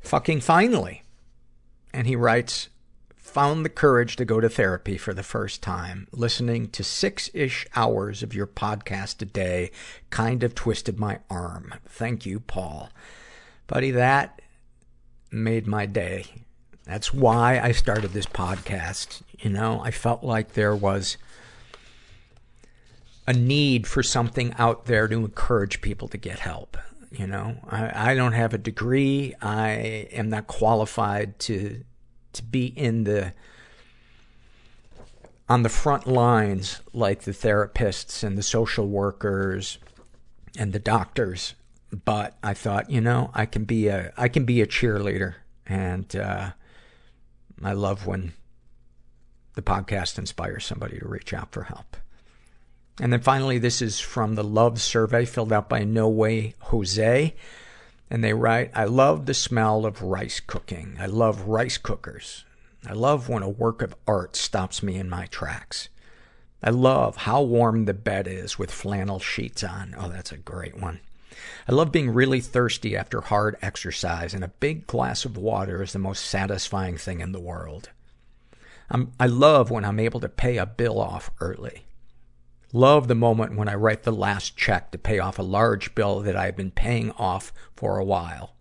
fucking finally. And he writes, found the courage to go to therapy for the first time. Listening to six ish hours of your podcast a day kind of twisted my arm. Thank you, Paul. Buddy, that made my day. That's why I started this podcast. You know, I felt like there was a need for something out there to encourage people to get help. You know, I, I don't have a degree. I am not qualified to to be in the on the front lines like the therapists and the social workers and the doctors. But i thought you know i can be a i can be a cheerleader. And uh i love when the podcast inspires somebody to reach out for help. And then finally this is from the love survey filled out by no way jose and they write, I love the smell of rice cooking. I love rice cookers. I love when a work of art stops me in my tracks. I love how warm the bed is with flannel sheets on. Oh, that's a great one. I love being really thirsty after hard exercise, and a big glass of water is the most satisfying thing in the world. I'm, I love when I'm able to pay a bill off early. Love the moment when I write the last check to pay off a large bill that I've been paying off for a while.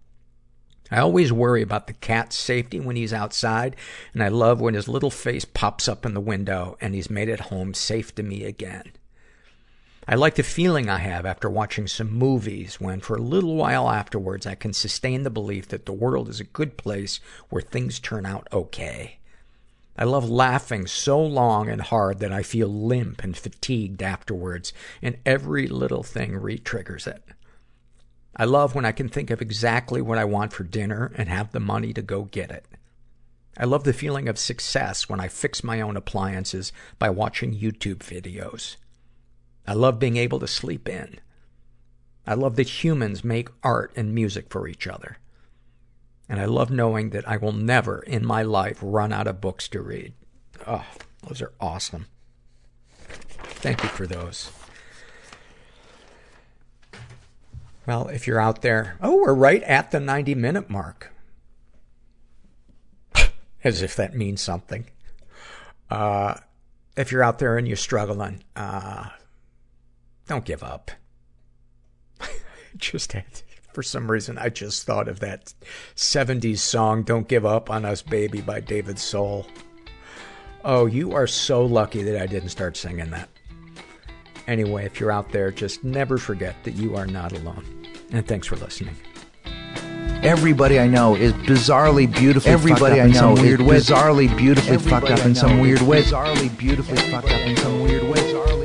I always worry about the cat's safety when he's outside, and I love when his little face pops up in the window and he's made it home safe to me again. I like the feeling I have after watching some movies when, for a little while afterwards, I can sustain the belief that the world is a good place where things turn out okay. I love laughing so long and hard that I feel limp and fatigued afterwards, and every little thing re-triggers it. I love when I can think of exactly what I want for dinner and have the money to go get it. I love the feeling of success when I fix my own appliances by watching YouTube videos. I love being able to sleep in. I love that humans make art and music for each other. And I love knowing that I will never in my life run out of books to read. Oh, those are awesome. Thank you for those. Well, if you're out there, oh, we're right at the 90 minute mark. As if that means something. Uh, if you're out there and you're struggling, uh, don't give up. just for some reason, I just thought of that 70s song, Don't Give Up on Us Baby by David Soul. Oh, you are so lucky that I didn't start singing that. Anyway, if you're out there, just never forget that you are not alone. And thanks for listening. Everybody I know is bizarrely beautifully Everybody fucked up I in some know weird is way. bizarrely beautifully Everybody fucked up in some weird is way. Bizarrely beautifully fucked up in some weird way.